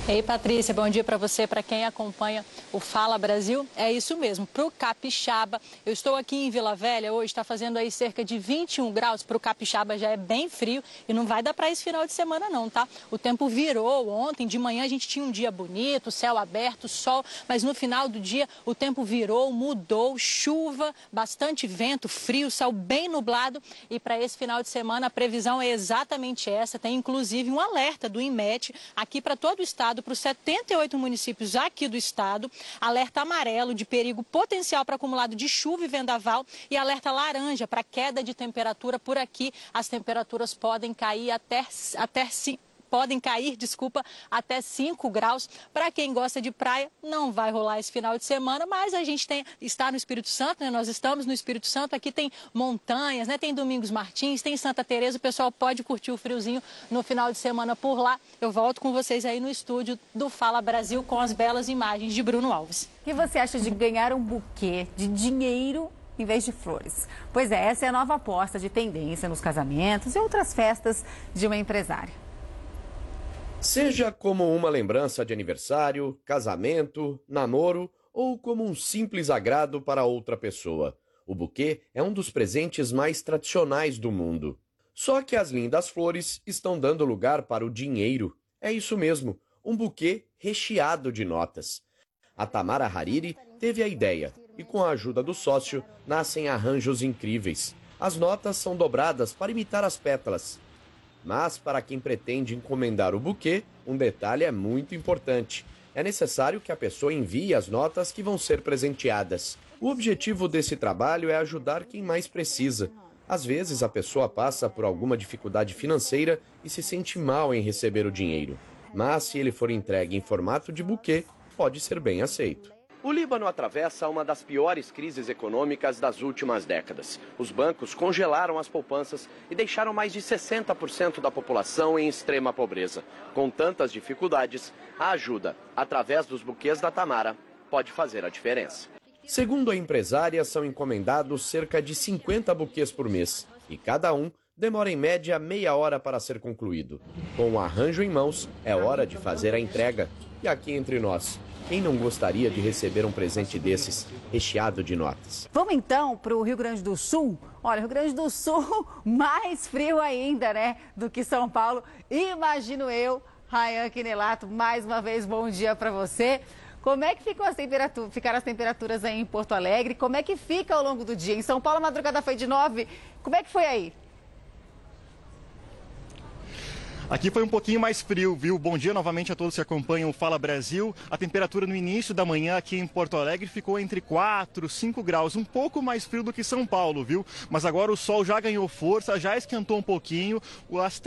Ei, Patrícia, bom dia para você, para quem acompanha o Fala Brasil. É isso mesmo, para o Capixaba. Eu estou aqui em Vila Velha hoje, está fazendo aí cerca de 21 graus. Para o Capixaba já é bem frio e não vai dar para esse final de semana não, tá? O tempo virou ontem, de manhã a gente tinha um dia bonito, céu aberto, sol, mas no final do dia o tempo virou, mudou, chuva, bastante vento, frio, céu bem nublado. E para esse final de semana a previsão é exatamente essa. Tem inclusive um alerta do INMET aqui para todo o estado para os 78 municípios aqui do estado, alerta amarelo de perigo potencial para acumulado de chuva e vendaval e alerta laranja para queda de temperatura por aqui. As temperaturas podem cair até, até podem cair, desculpa, até 5 graus. Para quem gosta de praia, não vai rolar esse final de semana, mas a gente tem, está no Espírito Santo, né? Nós estamos no Espírito Santo, aqui tem montanhas, né? Tem Domingos Martins, tem Santa Teresa, o pessoal pode curtir o friozinho no final de semana por lá. Eu volto com vocês aí no estúdio do Fala Brasil com as belas imagens de Bruno Alves. O que você acha de ganhar um buquê de dinheiro em vez de flores. Pois é, essa é a nova aposta de tendência nos casamentos e outras festas de uma empresária. Seja como uma lembrança de aniversário, casamento, namoro ou como um simples agrado para outra pessoa, o buquê é um dos presentes mais tradicionais do mundo. Só que as lindas flores estão dando lugar para o dinheiro. É isso mesmo, um buquê recheado de notas. A Tamara Hariri teve a ideia e, com a ajuda do sócio, nascem arranjos incríveis. As notas são dobradas para imitar as pétalas mas para quem pretende encomendar o buquê, um detalhe é muito importante. É necessário que a pessoa envie as notas que vão ser presenteadas. O objetivo desse trabalho é ajudar quem mais precisa. Às vezes a pessoa passa por alguma dificuldade financeira e se sente mal em receber o dinheiro. Mas se ele for entregue em formato de buquê, pode ser bem aceito. O Líbano atravessa uma das piores crises econômicas das últimas décadas. Os bancos congelaram as poupanças e deixaram mais de 60% da população em extrema pobreza. Com tantas dificuldades, a ajuda, através dos buquês da Tamara, pode fazer a diferença. Segundo a empresária, são encomendados cerca de 50 buquês por mês e cada um demora em média meia hora para ser concluído. Com o arranjo em mãos, é hora de fazer a entrega. E aqui entre nós, quem não gostaria de receber um presente desses, recheado de notas? Vamos então para o Rio Grande do Sul? Olha, Rio Grande do Sul, mais frio ainda, né? Do que São Paulo. Imagino eu, Rayan Quinelato, mais uma vez, bom dia para você. Como é que ficam as temperaturas, ficaram as temperaturas aí em Porto Alegre? Como é que fica ao longo do dia? Em São Paulo, a madrugada foi de 9. Como é que foi aí? Aqui foi um pouquinho mais frio, viu? Bom dia novamente a todos que acompanham o Fala Brasil. A temperatura no início da manhã aqui em Porto Alegre ficou entre 4 5 graus, um pouco mais frio do que São Paulo, viu? Mas agora o sol já ganhou força, já esquentou um pouquinho.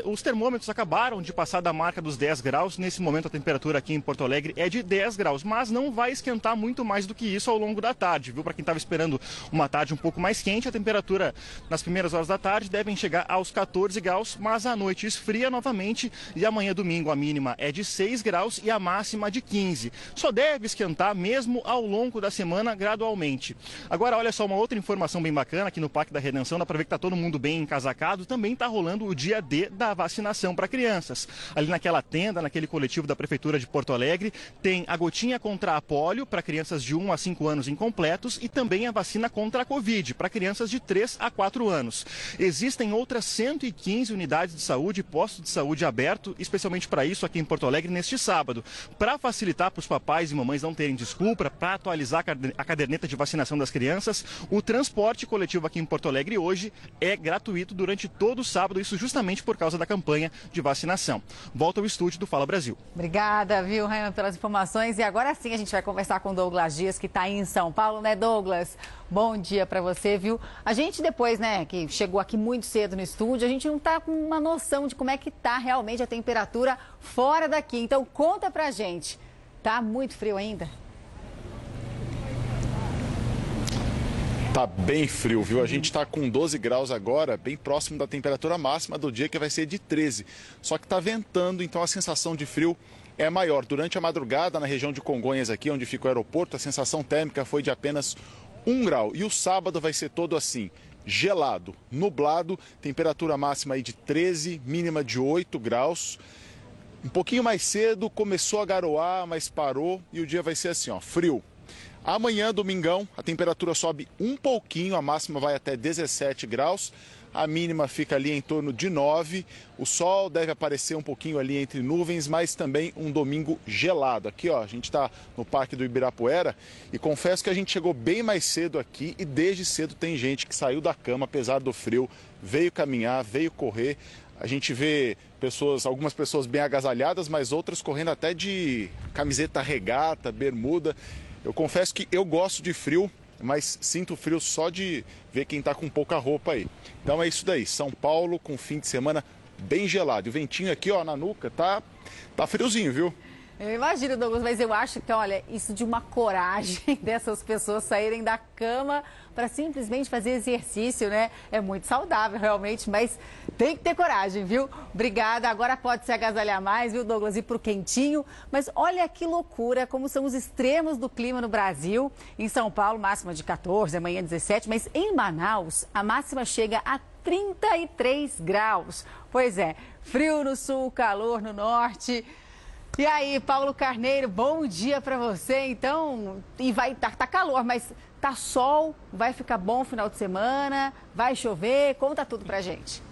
Os termômetros acabaram de passar da marca dos 10 graus. Nesse momento a temperatura aqui em Porto Alegre é de 10 graus, mas não vai esquentar muito mais do que isso ao longo da tarde, viu? Para quem estava esperando uma tarde um pouco mais quente, a temperatura nas primeiras horas da tarde devem chegar aos 14 graus, mas à noite esfria novamente e amanhã domingo a mínima é de 6 graus e a máxima de 15. Só deve esquentar mesmo ao longo da semana gradualmente. Agora olha só uma outra informação bem bacana aqui no Parque da Redenção, dá para ver que está todo mundo bem encasacado, também está rolando o dia D da vacinação para crianças. Ali naquela tenda, naquele coletivo da Prefeitura de Porto Alegre, tem a gotinha contra a polio para crianças de 1 a 5 anos incompletos e também a vacina contra a Covid para crianças de 3 a 4 anos. Existem outras 115 unidades de saúde, postos de saúde aberto, especialmente para isso aqui em Porto Alegre neste sábado. Para facilitar para os papais e mamães não terem desculpa, para atualizar a caderneta de vacinação das crianças, o transporte coletivo aqui em Porto Alegre hoje é gratuito durante todo o sábado, isso justamente por causa da campanha de vacinação. Volta ao estúdio do Fala Brasil. Obrigada, viu, Rayan, pelas informações. E agora sim a gente vai conversar com Douglas Dias, que está em São Paulo, né, Douglas? Bom dia para você, viu? A gente depois, né, que chegou aqui muito cedo no estúdio, a gente não tá com uma noção de como é que tá realmente a temperatura fora daqui. Então conta pra gente. Tá muito frio ainda? Tá bem frio, viu? A gente está com 12 graus agora, bem próximo da temperatura máxima do dia, que vai ser de 13. Só que está ventando, então a sensação de frio é maior. Durante a madrugada, na região de Congonhas, aqui onde fica o aeroporto, a sensação térmica foi de apenas 1 grau. E o sábado vai ser todo assim, gelado, nublado, temperatura máxima aí de 13, mínima de 8 graus. Um pouquinho mais cedo começou a garoar, mas parou e o dia vai ser assim, ó, frio. Amanhã, domingão, a temperatura sobe um pouquinho, a máxima vai até 17 graus, a mínima fica ali em torno de 9. O sol deve aparecer um pouquinho ali entre nuvens, mas também um domingo gelado. Aqui, ó, a gente está no Parque do Ibirapuera e confesso que a gente chegou bem mais cedo aqui e desde cedo tem gente que saiu da cama, apesar do frio, veio caminhar, veio correr. A gente vê pessoas, algumas pessoas bem agasalhadas, mas outras correndo até de camiseta regata, bermuda. Eu confesso que eu gosto de frio, mas sinto frio só de ver quem está com pouca roupa aí. Então é isso daí, São Paulo com fim de semana bem gelado. O ventinho aqui, ó, na nuca, tá, tá friozinho, viu? Eu imagino, Douglas, mas eu acho que, olha, isso de uma coragem [laughs] dessas pessoas saírem da cama para simplesmente fazer exercício, né? É muito saudável, realmente, mas tem que ter coragem, viu? Obrigada. Agora pode se agasalhar mais, viu, Douglas? Ir pro quentinho. Mas olha que loucura, como são os extremos do clima no Brasil. Em São Paulo, máxima de 14, amanhã 17, mas em Manaus, a máxima chega a 33 graus. Pois é, frio no sul, calor no norte. E aí, Paulo Carneiro, bom dia para você. Então, e vai tá, tá calor, mas tá sol, vai ficar bom final de semana, vai chover, conta tudo pra gente.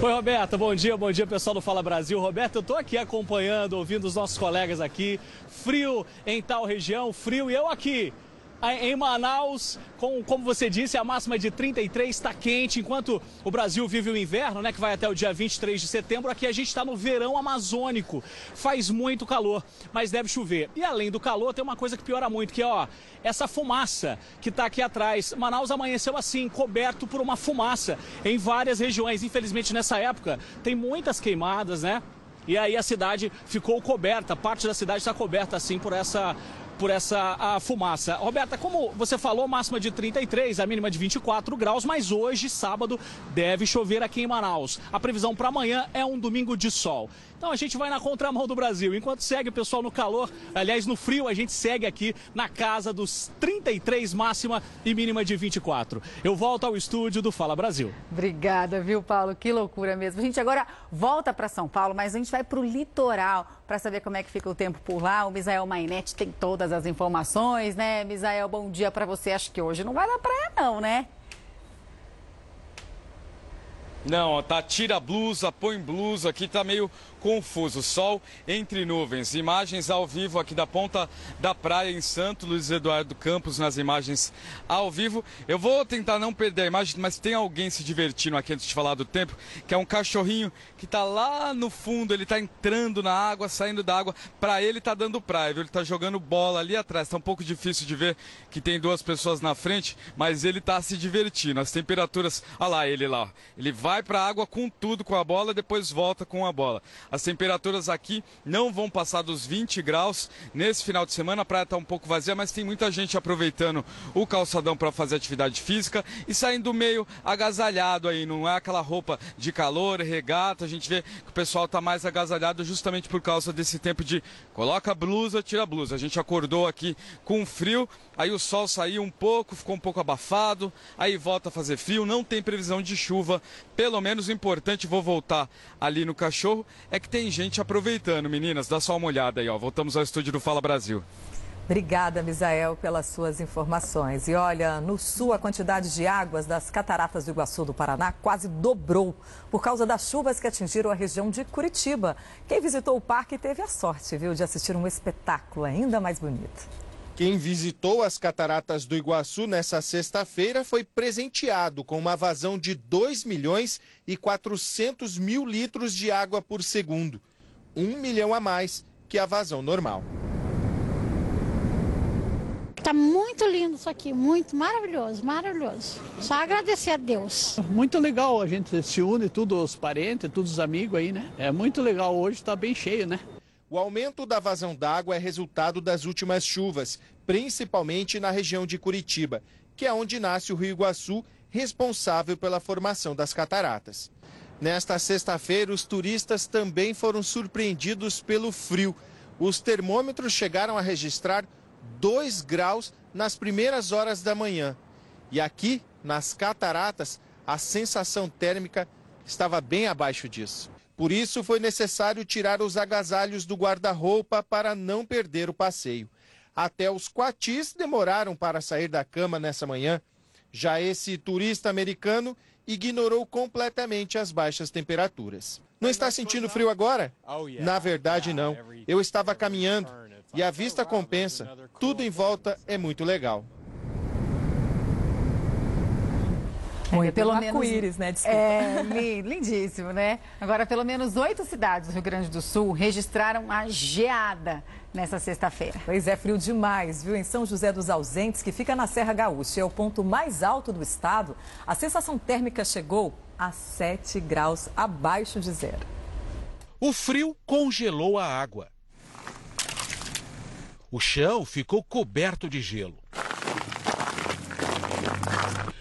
Oi, Roberta, bom dia, bom dia pessoal do Fala Brasil. Roberta, eu tô aqui acompanhando, ouvindo os nossos colegas aqui. Frio em tal região, frio e eu aqui em Manaus, com, como você disse, a máxima de 33 está quente, enquanto o Brasil vive o inverno, né, que vai até o dia 23 de setembro, aqui a gente está no verão amazônico. Faz muito calor, mas deve chover. E além do calor, tem uma coisa que piora muito, que é ó, essa fumaça que está aqui atrás. Manaus amanheceu assim, coberto por uma fumaça em várias regiões. Infelizmente, nessa época, tem muitas queimadas, né? E aí a cidade ficou coberta, parte da cidade está coberta assim por essa por essa a fumaça. Roberta, como você falou, máxima de 33, a mínima de 24 graus, mas hoje, sábado, deve chover aqui em Manaus. A previsão para amanhã é um domingo de sol. Então a gente vai na contramão do Brasil. Enquanto segue o pessoal no calor, aliás, no frio, a gente segue aqui na casa dos 33, máxima e mínima de 24. Eu volto ao estúdio do Fala Brasil. Obrigada, viu, Paulo? Que loucura mesmo. A gente agora volta para São Paulo, mas a gente vai para o litoral para saber como é que fica o tempo por lá. O Misael Mainete tem todas as informações, né? Misael, bom dia para você. Acho que hoje não vai na praia, não, né? Não, tá, tira a blusa, põe blusa, aqui tá meio confuso. Sol entre nuvens. Imagens ao vivo aqui da ponta da praia em Santo Luiz Eduardo Campos, nas imagens ao vivo. Eu vou tentar não perder a imagem, mas tem alguém se divertindo aqui antes de falar do tempo, que é um cachorrinho que tá lá no fundo, ele tá entrando na água, saindo da água. Para ele tá dando praia, viu? Ele tá jogando bola ali atrás. Tá um pouco difícil de ver que tem duas pessoas na frente, mas ele tá se divertindo. As temperaturas, olha lá ele lá, ele vai para a água com tudo com a bola, depois volta com a bola. As temperaturas aqui não vão passar dos 20 graus nesse final de semana. A praia está um pouco vazia, mas tem muita gente aproveitando o calçadão para fazer atividade física e saindo meio agasalhado aí. Não é aquela roupa de calor, regata. A gente vê que o pessoal está mais agasalhado justamente por causa desse tempo de coloca a blusa, tira a blusa. A gente acordou aqui com frio, aí o sol saiu um pouco, ficou um pouco abafado, aí volta a fazer frio. Não tem previsão de chuva, pelo menos o importante, vou voltar ali no cachorro, é que tem gente aproveitando. Meninas, dá só uma olhada aí, ó. Voltamos ao estúdio do Fala Brasil. Obrigada, Misael, pelas suas informações. E olha, no sul, a quantidade de águas das cataratas do Iguaçu do Paraná quase dobrou por causa das chuvas que atingiram a região de Curitiba. Quem visitou o parque teve a sorte, viu, de assistir um espetáculo ainda mais bonito. Quem visitou as cataratas do Iguaçu nessa sexta-feira foi presenteado com uma vazão de 2 milhões e 400 mil litros de água por segundo. Um milhão a mais que a vazão normal. Tá muito lindo isso aqui, muito maravilhoso, maravilhoso. Só agradecer a Deus. Muito legal, a gente se une, todos os parentes, todos os amigos aí, né? É muito legal, hoje está bem cheio, né? O aumento da vazão d'água é resultado das últimas chuvas, principalmente na região de Curitiba, que é onde nasce o Rio Iguaçu, responsável pela formação das cataratas. Nesta sexta-feira, os turistas também foram surpreendidos pelo frio. Os termômetros chegaram a registrar 2 graus nas primeiras horas da manhã. E aqui, nas cataratas, a sensação térmica estava bem abaixo disso. Por isso, foi necessário tirar os agasalhos do guarda-roupa para não perder o passeio. Até os quatis demoraram para sair da cama nessa manhã. Já esse turista americano ignorou completamente as baixas temperaturas. Não está sentindo frio agora? Na verdade, não. Eu estava caminhando e a vista compensa. Tudo em volta é muito legal. É, pelo menos arco-íris, né? Desculpa. É, lindíssimo, né? Agora, pelo menos oito cidades do Rio Grande do Sul registraram a geada nessa sexta-feira. Pois é, frio demais, viu? Em São José dos Ausentes, que fica na Serra Gaúcha, é o ponto mais alto do estado, a sensação térmica chegou a 7 graus abaixo de zero. O frio congelou a água. O chão ficou coberto de gelo.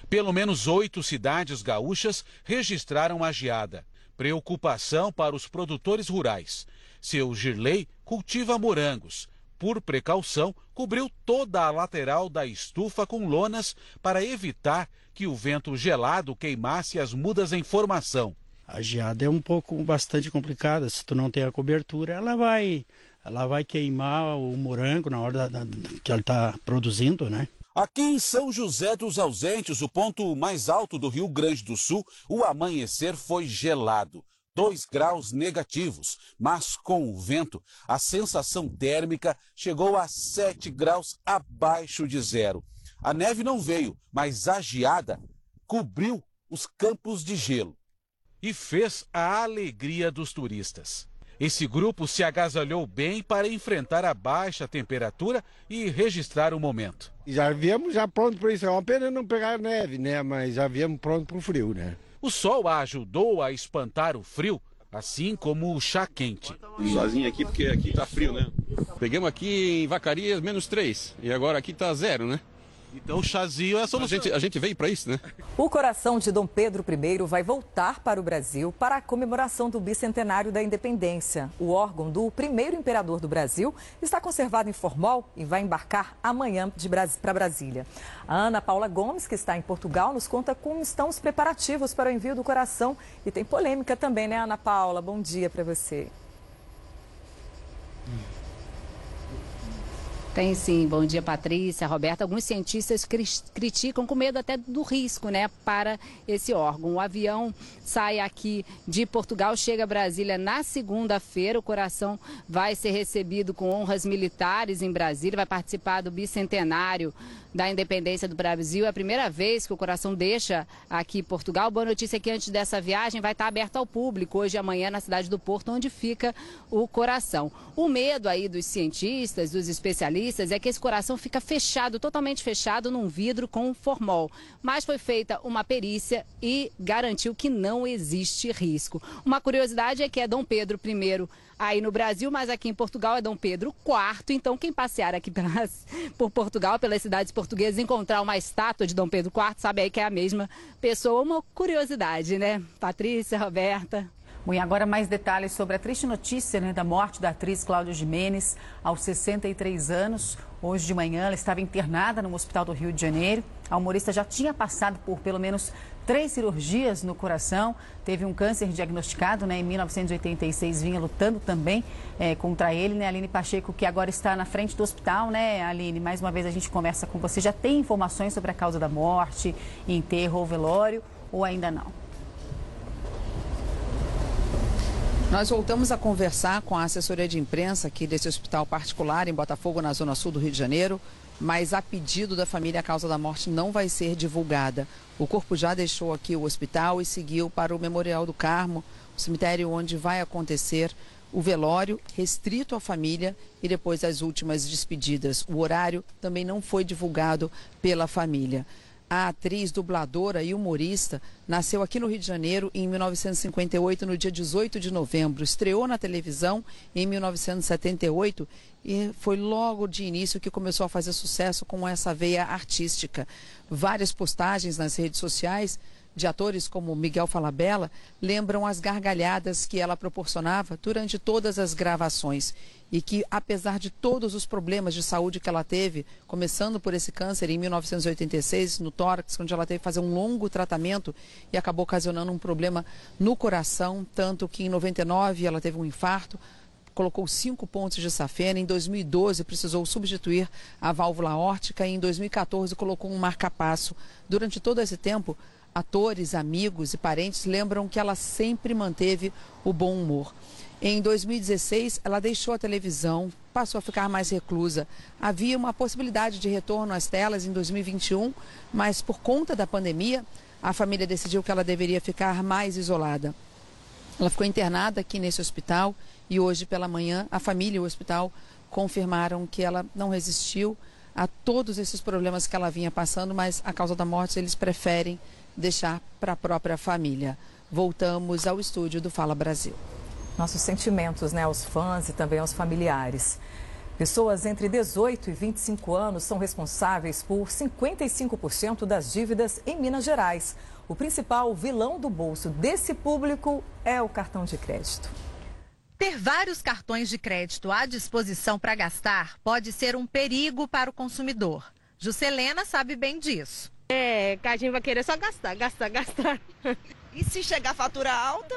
Pelo menos oito cidades gaúchas registraram a geada. Preocupação para os produtores rurais. Seu Girley cultiva morangos. Por precaução, cobriu toda a lateral da estufa com lonas para evitar que o vento gelado queimasse as mudas em formação. A geada é um pouco bastante complicada. Se tu não tem a cobertura, ela vai, ela vai queimar o morango na hora da, da, que ela está produzindo, né? Aqui em São José dos Ausentes, o ponto mais alto do Rio Grande do Sul, o amanhecer foi gelado. 2 graus negativos, mas com o vento, a sensação térmica chegou a 7 graus abaixo de zero. A neve não veio, mas a geada cobriu os campos de gelo e fez a alegria dos turistas. Esse grupo se agasalhou bem para enfrentar a baixa temperatura e registrar o momento. Já viemos já pronto para isso. É uma pena não pegar neve, né? Mas já viemos pronto para o frio, né? O sol ajudou a espantar o frio, assim como o chá quente. Sozinho aqui porque aqui tá frio, né? Pegamos aqui em Vacarias menos 3 e agora aqui tá zero, né? Então o chazinho é a solução. A gente, a gente veio para isso, né? O coração de Dom Pedro I vai voltar para o Brasil para a comemoração do bicentenário da independência. O órgão do primeiro imperador do Brasil está conservado em Formol e vai embarcar amanhã para Brasília. A Ana Paula Gomes, que está em Portugal, nos conta como estão os preparativos para o envio do coração. E tem polêmica também, né, Ana Paula? Bom dia para você. Tem sim. Bom dia, Patrícia, Roberta. Alguns cientistas cri criticam com medo até do risco, né, para esse órgão. O avião sai aqui de Portugal, chega a Brasília na segunda-feira. O coração vai ser recebido com honras militares em Brasília, vai participar do bicentenário da independência do Brasil. É a primeira vez que o coração deixa aqui Portugal. Boa notícia é que antes dessa viagem vai estar aberto ao público hoje e amanhã na cidade do Porto, onde fica o coração. O medo aí dos cientistas, dos especialistas, é que esse coração fica fechado, totalmente fechado num vidro com formol. Mas foi feita uma perícia e garantiu que não existe risco. Uma curiosidade é que é Dom Pedro I aí no Brasil, mas aqui em Portugal é Dom Pedro IV. Então, quem passear aqui pelas, por Portugal, pelas cidades portuguesas, encontrar uma estátua de Dom Pedro IV, sabe aí que é a mesma pessoa. Uma curiosidade, né? Patrícia, Roberta. Bom, e agora mais detalhes sobre a triste notícia né, da morte da atriz Cláudia Jimenez, aos 63 anos. Hoje de manhã ela estava internada no hospital do Rio de Janeiro. A humorista já tinha passado por pelo menos três cirurgias no coração, teve um câncer diagnosticado né, em 1986, vinha lutando também é, contra ele, né, Aline Pacheco, que agora está na frente do hospital, né, Aline? Mais uma vez a gente conversa com você. Já tem informações sobre a causa da morte, enterro ou velório, ou ainda não? Nós voltamos a conversar com a assessoria de imprensa aqui desse hospital particular em Botafogo, na zona sul do Rio de Janeiro, mas a pedido da família a causa da morte não vai ser divulgada. O corpo já deixou aqui o hospital e seguiu para o Memorial do Carmo, o cemitério onde vai acontecer o velório restrito à família e depois as últimas despedidas. O horário também não foi divulgado pela família. A atriz, dubladora e humorista nasceu aqui no Rio de Janeiro em 1958, no dia 18 de novembro. Estreou na televisão em 1978 e foi logo de início que começou a fazer sucesso com essa veia artística. Várias postagens nas redes sociais de atores como Miguel Falabella lembram as gargalhadas que ela proporcionava durante todas as gravações e que, apesar de todos os problemas de saúde que ela teve, começando por esse câncer em 1986 no tórax, onde ela teve que fazer um longo tratamento e acabou ocasionando um problema no coração, tanto que em 99 ela teve um infarto, colocou cinco pontos de safena. Em 2012, precisou substituir a válvula órtica e em 2014 colocou um marcapasso. Durante todo esse tempo, atores, amigos e parentes lembram que ela sempre manteve o bom humor. Em 2016, ela deixou a televisão, passou a ficar mais reclusa. Havia uma possibilidade de retorno às telas em 2021, mas por conta da pandemia, a família decidiu que ela deveria ficar mais isolada. Ela ficou internada aqui nesse hospital e hoje pela manhã a família e o hospital confirmaram que ela não resistiu a todos esses problemas que ela vinha passando, mas a causa da morte eles preferem deixar para a própria família. Voltamos ao estúdio do Fala Brasil. Nossos sentimentos né, aos fãs e também aos familiares. Pessoas entre 18 e 25 anos são responsáveis por 55% das dívidas em Minas Gerais. O principal vilão do bolso desse público é o cartão de crédito. Ter vários cartões de crédito à disposição para gastar pode ser um perigo para o consumidor. Juscelena sabe bem disso. É, que a gente vai querer só gastar, gastar, gastar. E se chegar fatura alta?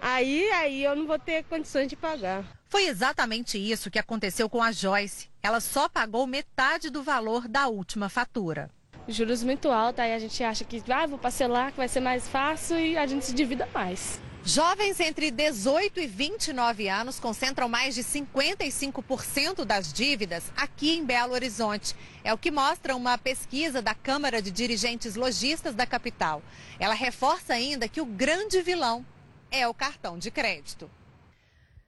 Aí, aí eu não vou ter condições de pagar. Foi exatamente isso que aconteceu com a Joyce. Ela só pagou metade do valor da última fatura. Juros muito altos, aí a gente acha que ah, vou parcelar, que vai ser mais fácil e a gente se divida mais. Jovens entre 18 e 29 anos concentram mais de 55% das dívidas aqui em Belo Horizonte. É o que mostra uma pesquisa da Câmara de Dirigentes Logistas da capital. Ela reforça ainda que o grande vilão é o cartão de crédito.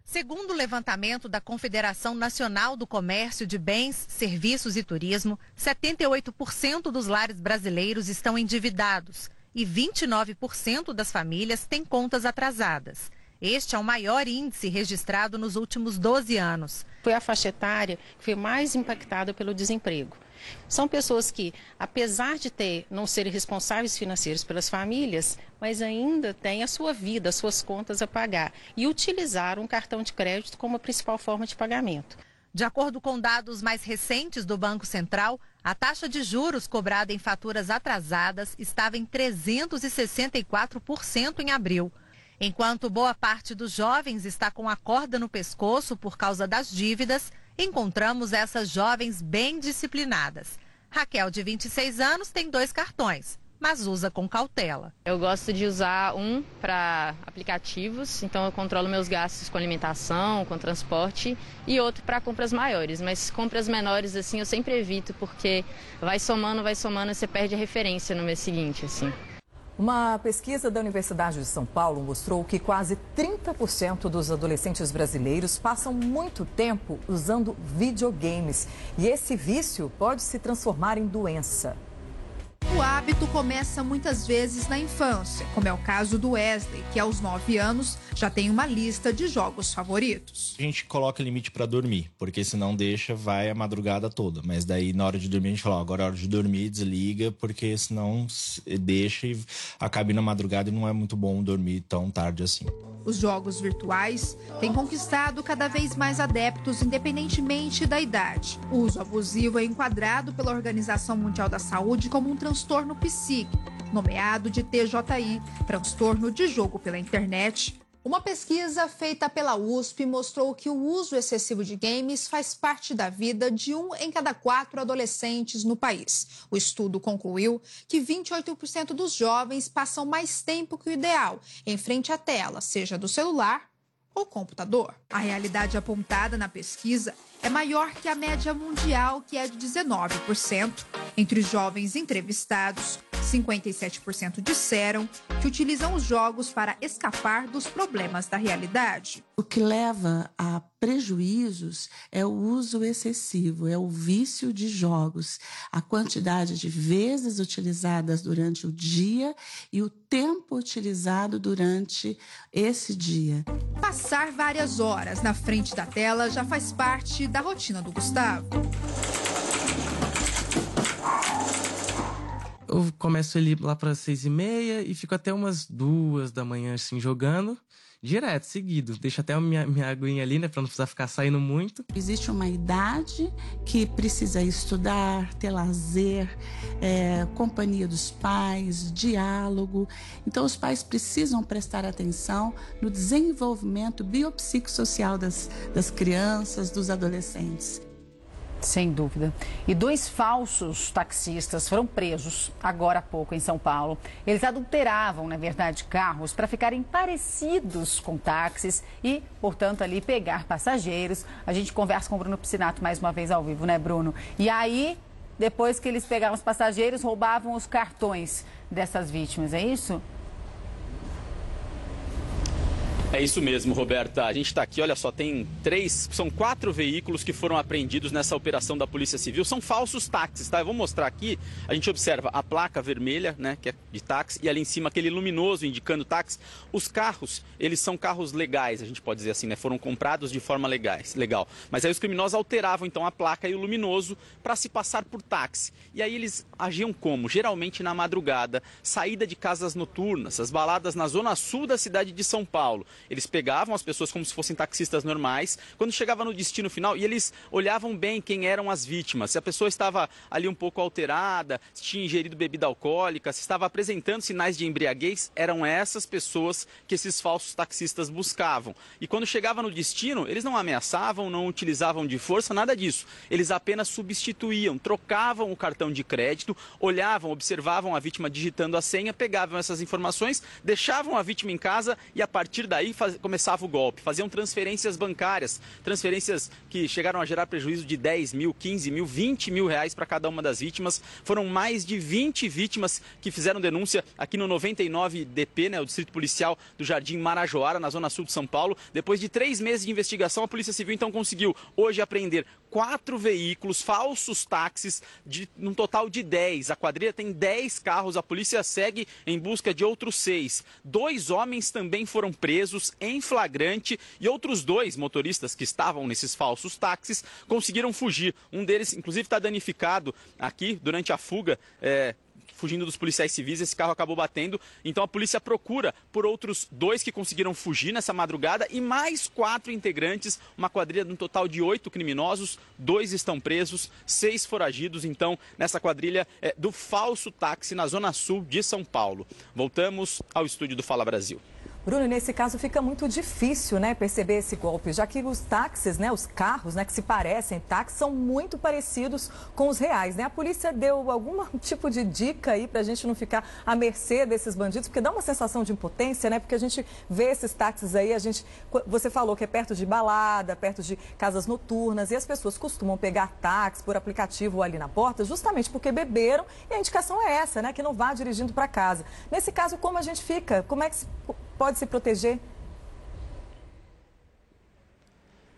Segundo o levantamento da Confederação Nacional do Comércio de Bens, Serviços e Turismo, 78% dos lares brasileiros estão endividados e 29% das famílias têm contas atrasadas. Este é o maior índice registrado nos últimos 12 anos. Foi a faixa etária que foi mais impactada pelo desemprego. São pessoas que, apesar de ter não serem responsáveis financeiros pelas famílias, mas ainda têm a sua vida, as suas contas a pagar e utilizaram um cartão de crédito como a principal forma de pagamento. De acordo com dados mais recentes do Banco Central, a taxa de juros cobrada em faturas atrasadas estava em 364% em abril. Enquanto boa parte dos jovens está com a corda no pescoço por causa das dívidas, encontramos essas jovens bem disciplinadas. Raquel, de 26 anos, tem dois cartões, mas usa com cautela. Eu gosto de usar um para aplicativos, então eu controlo meus gastos com alimentação, com transporte, e outro para compras maiores. Mas compras menores, assim, eu sempre evito, porque vai somando, vai somando, e você perde a referência no mês seguinte, assim. Uma pesquisa da Universidade de São Paulo mostrou que quase 30% dos adolescentes brasileiros passam muito tempo usando videogames. E esse vício pode se transformar em doença. O hábito começa muitas vezes na infância, como é o caso do Wesley, que aos 9 anos já tem uma lista de jogos favoritos. A gente coloca limite para dormir, porque senão deixa, vai a madrugada toda. Mas daí na hora de dormir a gente fala, agora é hora de dormir, desliga, porque senão deixa e acaba na madrugada e não é muito bom dormir tão tarde assim. Os jogos virtuais têm conquistado cada vez mais adeptos, independentemente da idade. O uso abusivo é enquadrado pela Organização Mundial da Saúde como um transtorno psíquico, nomeado de TJI, transtorno de jogo pela internet, uma pesquisa feita pela USP mostrou que o uso excessivo de games faz parte da vida de um em cada quatro adolescentes no país. O estudo concluiu que 28% dos jovens passam mais tempo que o ideal em frente à tela, seja do celular ou computador. A realidade apontada na pesquisa é maior que a média mundial, que é de 19%. Entre os jovens entrevistados, 57% disseram que utilizam os jogos para escapar dos problemas da realidade. O que leva a prejuízos é o uso excessivo, é o vício de jogos, a quantidade de vezes utilizadas durante o dia e o tempo utilizado durante esse dia. Passar várias horas na frente da tela já faz parte da rotina do Gustavo eu começo ali lá para seis e meia e fico até umas duas da manhã, assim, jogando. Direto, seguido. Deixo até a minha, minha aguinha ali, né? Pra não precisar ficar saindo muito. Existe uma idade que precisa estudar, ter lazer, é, companhia dos pais, diálogo. Então, os pais precisam prestar atenção no desenvolvimento biopsicossocial das, das crianças, dos adolescentes. Sem dúvida. E dois falsos taxistas foram presos agora há pouco em São Paulo. Eles adulteravam, na verdade, carros para ficarem parecidos com táxis e, portanto, ali pegar passageiros. A gente conversa com o Bruno Piscinato mais uma vez ao vivo, né, Bruno? E aí, depois que eles pegavam os passageiros, roubavam os cartões dessas vítimas, é isso? É isso mesmo, Roberta. A gente está aqui, olha só, tem três, são quatro veículos que foram apreendidos nessa operação da Polícia Civil. São falsos táxis, tá? Eu vou mostrar aqui. A gente observa a placa vermelha, né, que é de táxi, e ali em cima aquele luminoso indicando táxi. Os carros, eles são carros legais, a gente pode dizer assim, né? Foram comprados de forma legais, legal. Mas aí os criminosos alteravam então a placa e o luminoso para se passar por táxi. E aí eles agiam como? Geralmente na madrugada, saída de casas noturnas, as baladas na zona sul da cidade de São Paulo. Eles pegavam as pessoas como se fossem taxistas normais. Quando chegava no destino final, e eles olhavam bem quem eram as vítimas. Se a pessoa estava ali um pouco alterada, se tinha ingerido bebida alcoólica, se estava apresentando sinais de embriaguez, eram essas pessoas que esses falsos taxistas buscavam. E quando chegava no destino, eles não ameaçavam, não utilizavam de força, nada disso. Eles apenas substituíam, trocavam o cartão de crédito, olhavam, observavam a vítima digitando a senha, pegavam essas informações, deixavam a vítima em casa e a partir daí faz, começava o golpe. Faziam transferências bancárias, transferências que chegaram a gerar prejuízo de 10 mil, 15 mil, 20 mil reais para cada uma das vítimas. Foram mais de 20 vítimas que fizeram denúncia aqui no 99 DP, né, o Distrito Policial do Jardim Marajoara, na zona sul de São Paulo. Depois de três meses de investigação, a Polícia Civil então conseguiu hoje apreender quatro veículos, falsos táxis, de, num total de 10. A quadrilha tem 10 carros, a polícia segue em busca de outros seis. Dois homens também foram presos em flagrante e outros dois motoristas que estavam nesses falsos táxis conseguiram fugir. Um deles, inclusive, está danificado aqui durante a fuga. É, fugindo dos policiais civis, esse carro acabou batendo. Então a polícia procura por outros dois que conseguiram fugir nessa madrugada e mais quatro integrantes, uma quadrilha no total de oito criminosos, dois estão presos, seis foragidos, então, nessa quadrilha é, do falso táxi na zona sul de São Paulo. Voltamos ao estúdio do Fala Brasil. Bruno, nesse caso fica muito difícil, né, perceber esse golpe, já que os táxis, né, os carros, né, que se parecem táxis, são muito parecidos com os reais, né? A polícia deu algum [laughs] tipo de dica aí para a gente não ficar à mercê desses bandidos, porque dá uma sensação de impotência, né? Porque a gente vê esses táxis aí, a gente, você falou que é perto de balada, perto de casas noturnas, e as pessoas costumam pegar táxi por aplicativo ali na porta, justamente porque beberam, e a indicação é essa, né, que não vá dirigindo para casa. Nesse caso, como a gente fica? Como é que se pode se proteger?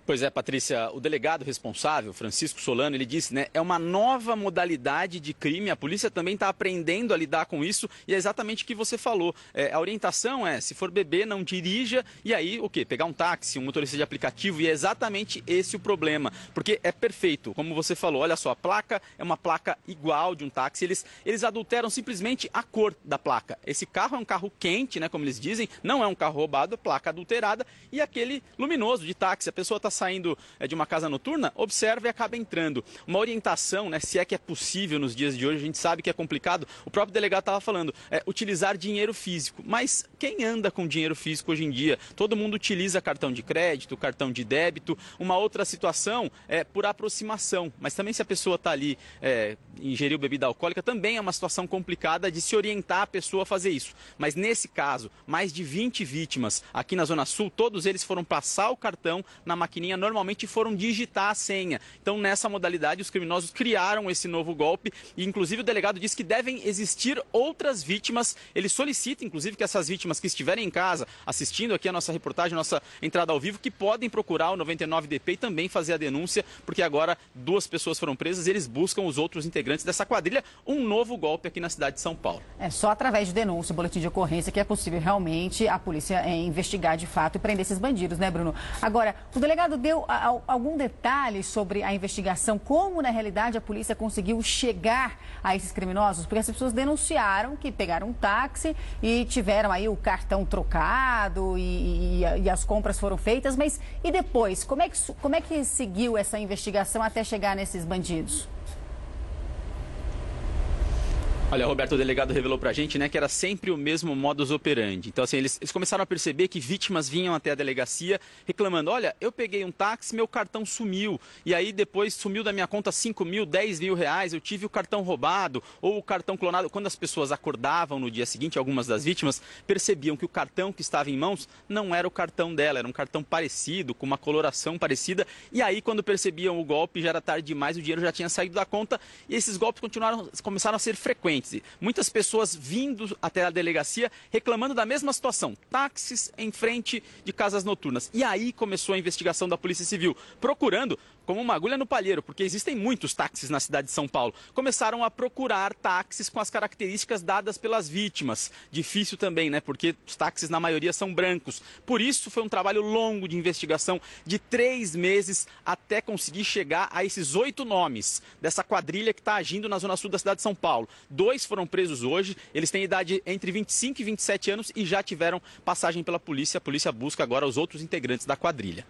Pois é, Patrícia, o delegado responsável, Francisco Solano, ele disse, né, é uma nova modalidade de crime, a polícia também está aprendendo a lidar com isso e é exatamente o que você falou. É, a orientação é, se for beber, não dirija e aí, o quê? Pegar um táxi, um motorista de aplicativo e é exatamente esse o problema, porque é perfeito, como você falou, olha só, a placa é uma placa igual de um táxi, eles, eles adulteram simplesmente a cor da placa. Esse carro é um carro quente, né, como eles dizem, não é um carro roubado, placa adulterada e aquele luminoso de táxi, a pessoa está saindo é, de uma casa noturna, observa e acaba entrando. Uma orientação, né, se é que é possível nos dias de hoje, a gente sabe que é complicado. O próprio delegado estava falando, é, utilizar dinheiro físico. Mas quem anda com dinheiro físico hoje em dia? Todo mundo utiliza cartão de crédito, cartão de débito. Uma outra situação é por aproximação. Mas também se a pessoa está ali, é, ingeriu bebida alcoólica, também é uma situação complicada de se orientar a pessoa a fazer isso. Mas nesse caso, mais de 20 vítimas aqui na Zona Sul, todos eles foram passar o cartão na maquininha normalmente foram digitar a senha. Então, nessa modalidade, os criminosos criaram esse novo golpe e, inclusive, o delegado disse que devem existir outras vítimas. Ele solicita, inclusive, que essas vítimas que estiverem em casa assistindo aqui a nossa reportagem, a nossa entrada ao vivo, que podem procurar o 99DP e também fazer a denúncia, porque agora duas pessoas foram presas e eles buscam os outros integrantes dessa quadrilha. Um novo golpe aqui na cidade de São Paulo. É só através de denúncia, boletim de ocorrência, que é possível realmente a polícia é, investigar de fato e prender esses bandidos, né, Bruno? Agora, o delegado Deu algum detalhe sobre a investigação, como na realidade a polícia conseguiu chegar a esses criminosos? Porque as pessoas denunciaram que pegaram um táxi e tiveram aí o cartão trocado e, e, e as compras foram feitas, mas e depois? Como é, que, como é que seguiu essa investigação até chegar nesses bandidos? Olha, Roberto, o delegado revelou pra gente, né, que era sempre o mesmo modus operandi. Então, assim, eles, eles, começaram a perceber que vítimas vinham até a delegacia reclamando, olha, eu peguei um táxi, meu cartão sumiu. E aí depois sumiu da minha conta 5 mil, 10 mil reais, eu tive o cartão roubado ou o cartão clonado. Quando as pessoas acordavam no dia seguinte, algumas das vítimas percebiam que o cartão que estava em mãos não era o cartão dela, era um cartão parecido, com uma coloração parecida. E aí, quando percebiam o golpe, já era tarde demais, o dinheiro já tinha saído da conta e esses golpes continuaram, começaram a ser frequentes. Muitas pessoas vindo até a delegacia reclamando da mesma situação, táxis em frente de casas noturnas. E aí começou a investigação da Polícia Civil, procurando como uma agulha no palheiro, porque existem muitos táxis na cidade de São Paulo. Começaram a procurar táxis com as características dadas pelas vítimas. Difícil também, né? Porque os táxis, na maioria, são brancos. Por isso, foi um trabalho longo de investigação de três meses até conseguir chegar a esses oito nomes dessa quadrilha que está agindo na zona sul da cidade de São Paulo. Dois foram presos hoje, eles têm idade entre 25 e 27 anos e já tiveram passagem pela polícia. A polícia busca agora os outros integrantes da quadrilha.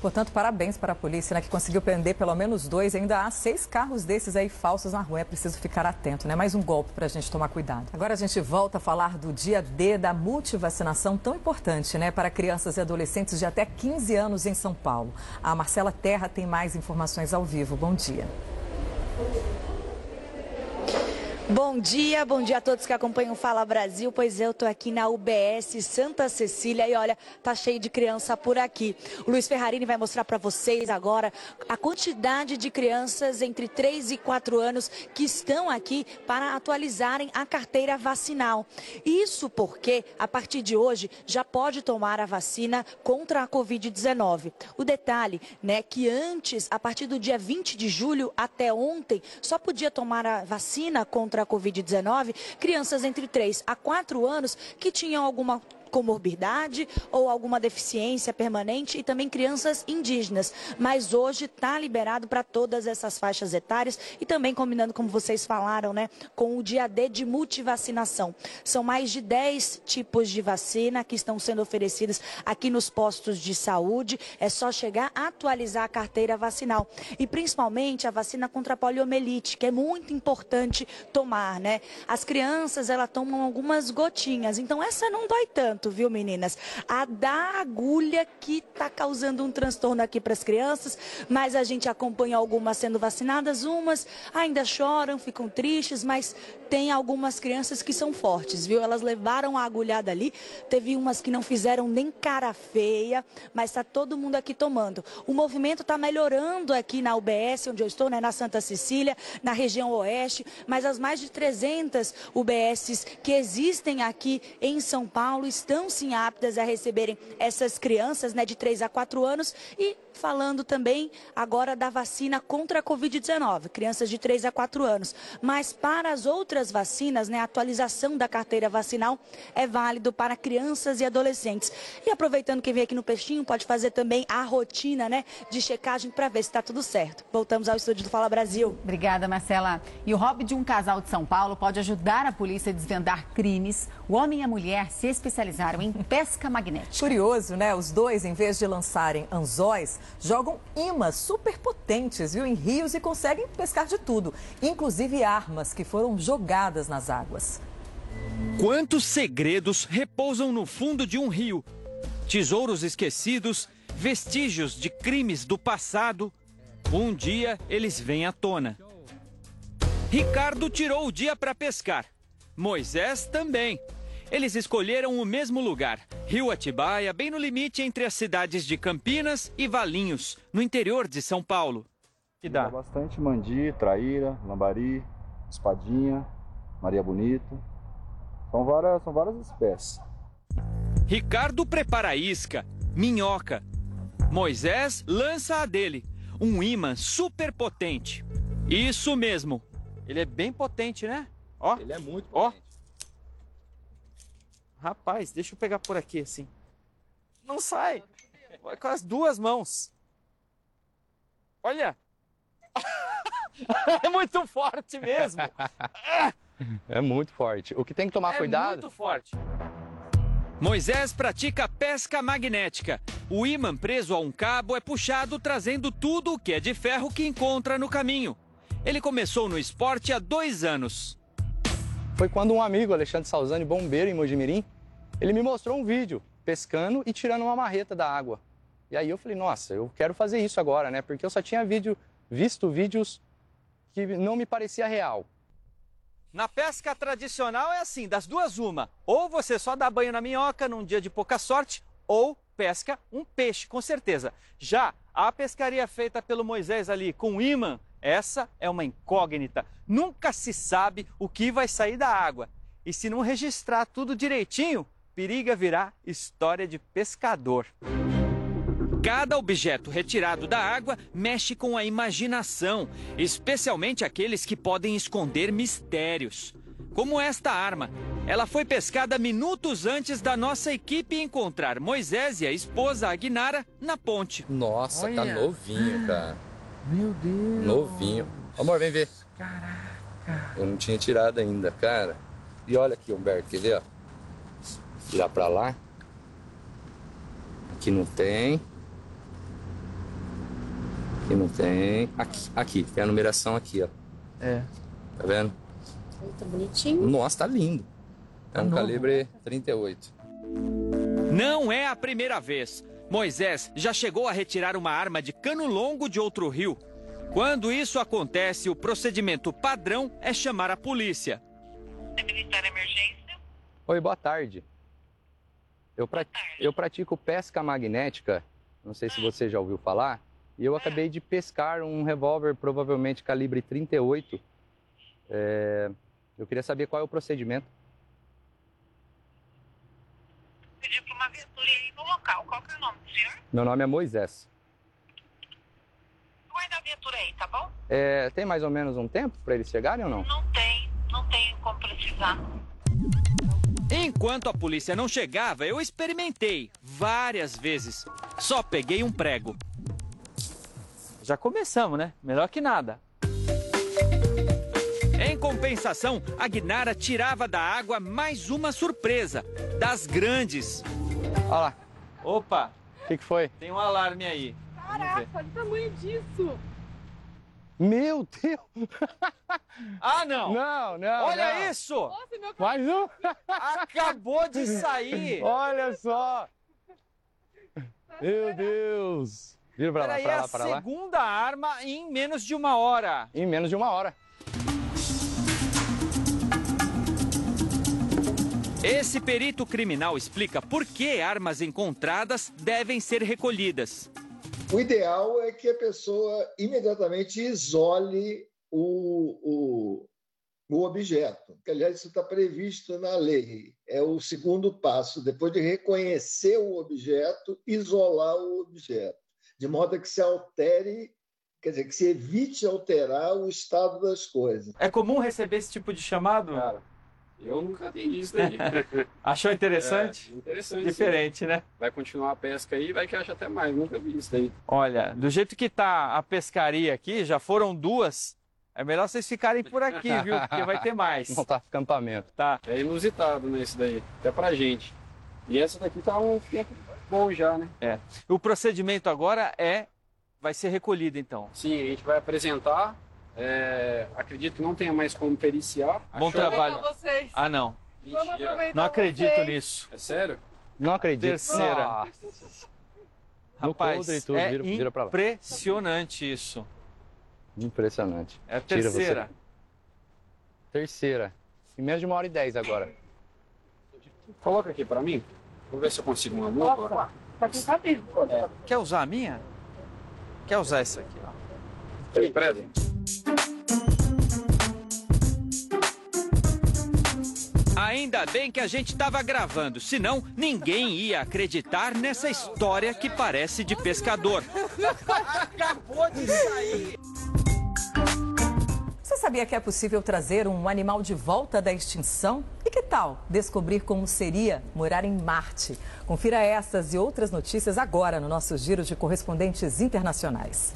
Portanto, parabéns para a polícia, né, que conseguiu prender pelo menos dois. Ainda há seis carros desses aí falsos na rua. É preciso ficar atento, né? Mais um golpe para a gente tomar cuidado. Agora a gente volta a falar do dia D da multivacinação, tão importante, né, para crianças e adolescentes de até 15 anos em São Paulo. A Marcela Terra tem mais informações ao vivo. Bom dia. Bom dia, bom dia a todos que acompanham o Fala Brasil. Pois eu tô aqui na UBS Santa Cecília e olha, tá cheio de criança por aqui. O Luiz Ferrarini vai mostrar para vocês agora a quantidade de crianças entre 3 e 4 anos que estão aqui para atualizarem a carteira vacinal. Isso porque a partir de hoje já pode tomar a vacina contra a COVID-19. O detalhe, né, que antes, a partir do dia 20 de julho até ontem, só podia tomar a vacina contra a Covid-19 crianças entre 3 a 4 anos que tinham alguma comorbidade ou alguma deficiência permanente e também crianças indígenas. Mas hoje está liberado para todas essas faixas etárias e também combinando, como vocês falaram, né, com o dia D de multivacinação. São mais de 10 tipos de vacina que estão sendo oferecidas aqui nos postos de saúde. É só chegar a atualizar a carteira vacinal. E principalmente a vacina contra a poliomielite, que é muito importante tomar, né? As crianças, elas tomam algumas gotinhas, então essa não dói tanto viu, meninas? A da agulha que está causando um transtorno aqui para as crianças, mas a gente acompanha algumas sendo vacinadas, umas ainda choram, ficam tristes, mas tem algumas crianças que são fortes, viu? Elas levaram a agulhada ali, teve umas que não fizeram nem cara feia, mas está todo mundo aqui tomando. O movimento está melhorando aqui na UBS, onde eu estou, né, na Santa Cecília, na região oeste, mas as mais de 300 UBSs que existem aqui em São Paulo estão sim aptas a receberem essas crianças né, de 3 a 4 anos. E falando também agora da vacina contra a Covid-19, crianças de 3 a 4 anos. Mas para as outras vacinas, né, a atualização da carteira vacinal é válido para crianças e adolescentes. E aproveitando que vem aqui no Peixinho, pode fazer também a rotina né, de checagem para ver se está tudo certo. Voltamos ao estúdio do Fala Brasil. Obrigada, Marcela. E o hobby de um casal de São Paulo pode ajudar a polícia a desvendar crimes. O homem e a mulher se especializaram em pesca magnética. Curioso, né? Os dois, em vez de lançarem anzóis, jogam imãs super potentes, viu, em rios e conseguem pescar de tudo, inclusive armas que foram jogadas nas águas. Quantos segredos repousam no fundo de um rio? Tesouros esquecidos, vestígios de crimes do passado. Um dia eles vêm à tona. Ricardo tirou o dia para pescar. Moisés também. Eles escolheram o mesmo lugar, Rio Atibaia, bem no limite entre as cidades de Campinas e Valinhos, no interior de São Paulo. Que dá? dá bastante mandi, traíra, lambari, espadinha, Maria Bonita. São várias, são várias espécies. Ricardo prepara a isca, minhoca. Moisés lança a dele, um imã super potente. Isso mesmo. Ele é bem potente, né? Ó. Ele é muito potente. Ó. Rapaz, deixa eu pegar por aqui assim. Não sai. Com as duas mãos. Olha! [laughs] é muito forte mesmo. É muito forte. O que tem que tomar é cuidado. muito forte. Moisés pratica pesca magnética. O imã preso a um cabo é puxado trazendo tudo o que é de ferro que encontra no caminho. Ele começou no esporte há dois anos. Foi quando um amigo, Alexandre Salzani, bombeiro em Mojimirim, ele me mostrou um vídeo pescando e tirando uma marreta da água. E aí eu falei, nossa, eu quero fazer isso agora, né? Porque eu só tinha vídeo, visto vídeos que não me parecia real. Na pesca tradicional é assim, das duas uma. Ou você só dá banho na minhoca num dia de pouca sorte, ou pesca um peixe, com certeza. Já a pescaria feita pelo Moisés ali com imã, essa é uma incógnita. Nunca se sabe o que vai sair da água. E se não registrar tudo direitinho, periga virar história de pescador. Cada objeto retirado da água mexe com a imaginação, especialmente aqueles que podem esconder mistérios. Como esta arma. Ela foi pescada minutos antes da nossa equipe encontrar Moisés e a esposa Aguinara na ponte. Nossa, tá Olha. novinho, cara. Meu Deus. Novinho. Amor, vem ver. Caraca. Eu não tinha tirado ainda, cara. E olha aqui, Humberto, quer ver? ó? Virar pra lá. Aqui não tem. Aqui não tem. Aqui, aqui, tem a numeração aqui, ó. É. Tá vendo? Tá bonitinho. Nossa, tá lindo. É Tá um novo. calibre 38. Não é a primeira vez. Moisés já chegou a retirar uma arma de cano longo de outro rio. Quando isso acontece, o procedimento padrão é chamar a polícia. Oi, boa tarde. Eu, pra- eu pratico pesca magnética, não sei se você já ouviu falar, e eu acabei de pescar um revólver provavelmente calibre 38. É, Eu queria saber qual é o procedimento. Pediu para uma viatura aí no local. Qual que é o nome senhor? Meu nome é Moisés. Guarda a viatura aí, tá bom? É, tem mais ou menos um tempo para eles chegarem ou não? Não tem, não tem como precisar. Enquanto a polícia não chegava, eu experimentei várias vezes. Só peguei um prego. Já começamos, né? Melhor que nada. Em compensação, a Guinara tirava da água mais uma surpresa, das grandes. Olha lá. Opa! O que, que foi? Tem um alarme aí. Caraca, olha o tamanho disso. Meu Deus! [laughs] Ah, não! Não, não. Olha não. isso! Nossa, meu Mais um! Acabou de sair! [laughs] Olha só! Meu Deus! Vira pra lá, pra é lá, a pra lá. segunda arma em menos de uma hora. Em menos de uma hora. Esse perito criminal explica por que armas encontradas devem ser recolhidas. O ideal é que a pessoa imediatamente isole o, o, o objeto. Que, aliás, isso está previsto na lei. É o segundo passo. Depois de reconhecer o objeto, isolar o objeto. De modo a que se altere, quer dizer, que se evite alterar o estado das coisas. É comum receber esse tipo de chamado? Cara, eu nunca vi isso daí. [laughs] Achou interessante? É, interessante. Diferente, sim. né? Vai continuar a pesca aí, vai que acha até mais. Nunca vi isso daí. Olha, do jeito que tá a pescaria aqui, já foram duas. É melhor vocês ficarem por aqui, viu? Porque vai ter mais. Montar acampamento. Tá. É inusitado, né, isso daí. Até pra gente. E essa daqui tá um tempo bom já, né? É. O procedimento agora é. Vai ser recolhido então. Sim, a gente vai apresentar. É, acredito que não tenha mais como periciar. Bom Achou? trabalho. vocês. Ah, não. Vamos aproveitar Não acredito vocês. nisso. É sério? Não acredito. Terceira. Nossa. No Rapaz, e tudo, é vira- vira pra lá. impressionante isso. Impressionante. É a Tira você. terceira. Terceira. Em menos de uma hora e dez agora. Coloca aqui pra mim. Vou ver se eu consigo uma. Nossa, tá com cabelo. Quer usar a minha? Quer usar essa aqui? ó? Tem Ainda bem que a gente estava gravando, senão ninguém ia acreditar nessa história que parece de pescador. Acabou de sair. Você sabia que é possível trazer um animal de volta da extinção? E que tal descobrir como seria morar em Marte? Confira essas e outras notícias agora no nosso giro de correspondentes internacionais.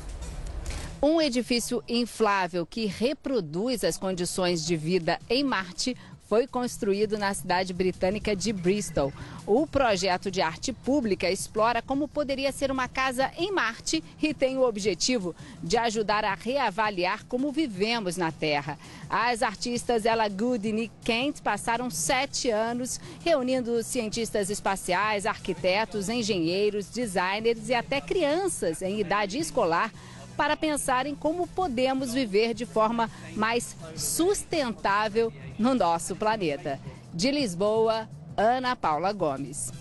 Um edifício inflável que reproduz as condições de vida em Marte foi construído na cidade britânica de Bristol. O projeto de arte pública explora como poderia ser uma casa em Marte e tem o objetivo de ajudar a reavaliar como vivemos na Terra. As artistas Ella Good e Nick Kent passaram sete anos reunindo cientistas espaciais, arquitetos, engenheiros, designers e até crianças em idade escolar para pensar em como podemos viver de forma mais sustentável no nosso planeta. De Lisboa, Ana Paula Gomes.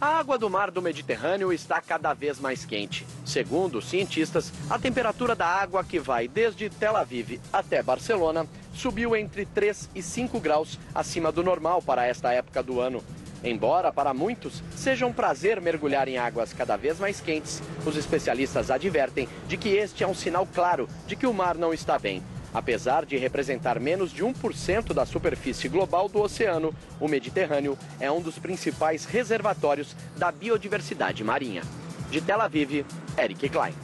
A água do mar do Mediterrâneo está cada vez mais quente. Segundo os cientistas, a temperatura da água que vai desde Tel Aviv até Barcelona subiu entre 3 e 5 graus acima do normal para esta época do ano. Embora para muitos seja um prazer mergulhar em águas cada vez mais quentes, os especialistas advertem de que este é um sinal claro de que o mar não está bem. Apesar de representar menos de 1% da superfície global do oceano, o Mediterrâneo é um dos principais reservatórios da biodiversidade marinha. De Tel Aviv, Eric Klein.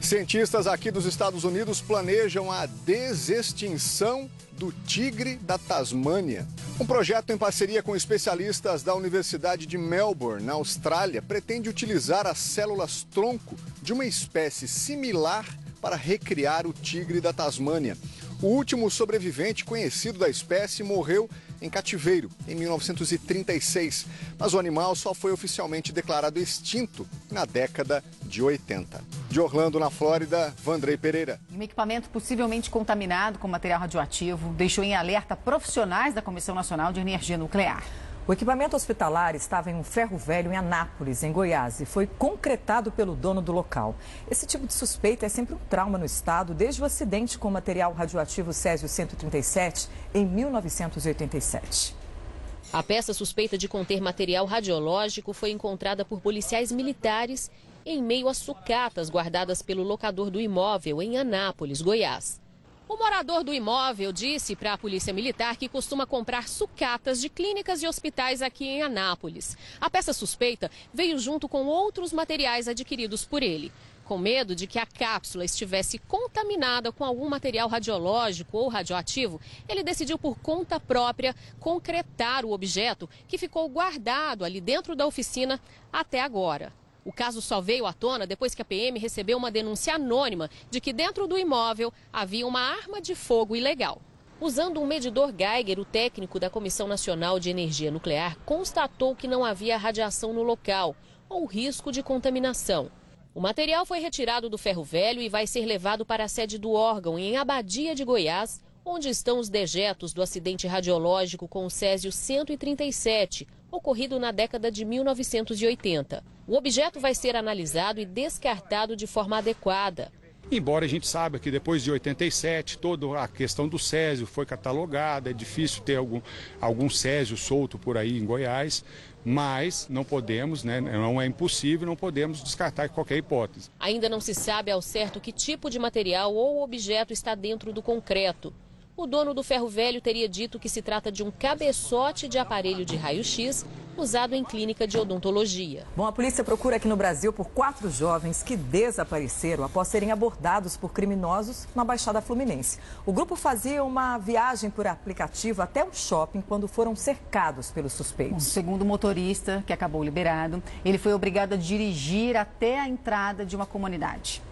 Cientistas aqui dos Estados Unidos planejam a desextinção do tigre da Tasmânia. Um projeto em parceria com especialistas da Universidade de Melbourne, na Austrália, pretende utilizar as células tronco de uma espécie similar para recriar o tigre da Tasmânia. O último sobrevivente conhecido da espécie morreu em cativeiro em 1936, mas o animal só foi oficialmente declarado extinto na década de 80. De Orlando, na Flórida, Vandrei Pereira. Um equipamento possivelmente contaminado com material radioativo deixou em alerta profissionais da Comissão Nacional de Energia Nuclear. O equipamento hospitalar estava em um ferro velho em Anápolis, em Goiás, e foi concretado pelo dono do local. Esse tipo de suspeita é sempre um trauma no estado, desde o acidente com o material radioativo Césio 137 em 1987. A peça suspeita de conter material radiológico foi encontrada por policiais militares em meio a sucatas guardadas pelo locador do imóvel em Anápolis, Goiás. O morador do imóvel disse para a Polícia Militar que costuma comprar sucatas de clínicas e hospitais aqui em Anápolis. A peça suspeita veio junto com outros materiais adquiridos por ele. Com medo de que a cápsula estivesse contaminada com algum material radiológico ou radioativo, ele decidiu por conta própria concretar o objeto que ficou guardado ali dentro da oficina até agora. O caso só veio à tona depois que a PM recebeu uma denúncia anônima de que dentro do imóvel havia uma arma de fogo ilegal. Usando um medidor Geiger, o técnico da Comissão Nacional de Energia Nuclear constatou que não havia radiação no local ou risco de contaminação. O material foi retirado do ferro velho e vai ser levado para a sede do órgão em Abadia de Goiás, onde estão os dejetos do acidente radiológico com o Césio 137, ocorrido na década de 1980. O objeto vai ser analisado e descartado de forma adequada. Embora a gente saiba que depois de 87 toda a questão do Césio foi catalogada, é difícil ter algum, algum Césio solto por aí em Goiás, mas não podemos, né, não é impossível, não podemos descartar qualquer hipótese. Ainda não se sabe ao certo que tipo de material ou objeto está dentro do concreto. O dono do ferro velho teria dito que se trata de um cabeçote de aparelho de raio-x usado em clínica de odontologia. Bom, a polícia procura aqui no Brasil por quatro jovens que desapareceram após serem abordados por criminosos na Baixada Fluminense. O grupo fazia uma viagem por aplicativo até um shopping quando foram cercados pelos suspeitos. segundo o motorista, que acabou liberado, ele foi obrigado a dirigir até a entrada de uma comunidade.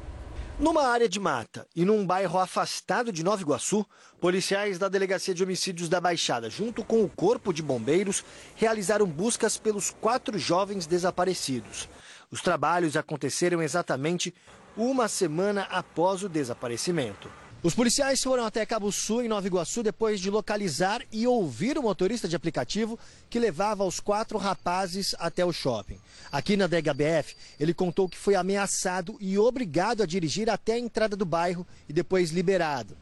Numa área de mata e num bairro afastado de Nova Iguaçu, policiais da Delegacia de Homicídios da Baixada, junto com o Corpo de Bombeiros, realizaram buscas pelos quatro jovens desaparecidos. Os trabalhos aconteceram exatamente uma semana após o desaparecimento. Os policiais foram até Cabo Sul, em Nova Iguaçu, depois de localizar e ouvir o motorista de aplicativo que levava os quatro rapazes até o shopping. Aqui na DHBF, ele contou que foi ameaçado e obrigado a dirigir até a entrada do bairro e depois liberado.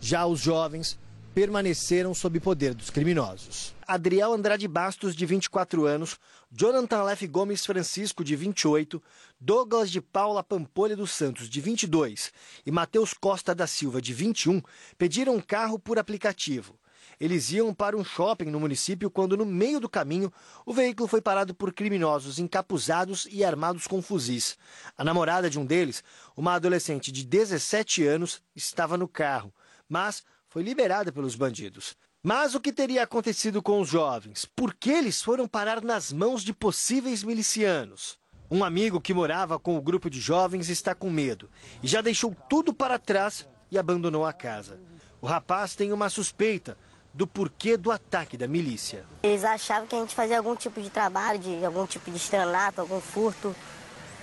Já os jovens permaneceram sob poder dos criminosos. Adriel Andrade Bastos, de 24 anos, Jonathan Leff Gomes Francisco, de 28, Douglas de Paula Pampolha dos Santos, de 22, e Matheus Costa da Silva, de 21, pediram um carro por aplicativo. Eles iam para um shopping no município quando, no meio do caminho, o veículo foi parado por criminosos encapuzados e armados com fuzis. A namorada de um deles, uma adolescente de 17 anos, estava no carro, mas foi liberada pelos bandidos. Mas o que teria acontecido com os jovens? Por que eles foram parar nas mãos de possíveis milicianos? Um amigo que morava com o grupo de jovens está com medo e já deixou tudo para trás e abandonou a casa. O rapaz tem uma suspeita do porquê do ataque da milícia. Eles achavam que a gente fazia algum tipo de trabalho, de algum tipo de estranato, algum furto.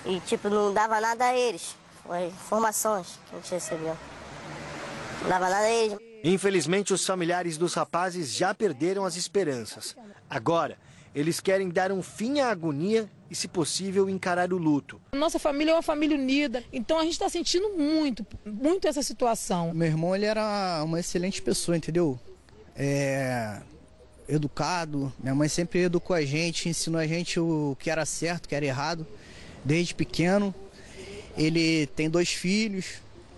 E, tipo, não dava nada a eles. Foi informações que a gente recebeu. Não dava nada a eles. Infelizmente, os familiares dos rapazes já perderam as esperanças. Agora, eles querem dar um fim à agonia e, se possível, encarar o luto. Nossa família é uma família unida, então a gente está sentindo muito, muito essa situação. Meu irmão ele era uma excelente pessoa, entendeu? É, educado. Minha mãe sempre educou a gente, ensinou a gente o que era certo, o que era errado, desde pequeno. Ele tem dois filhos,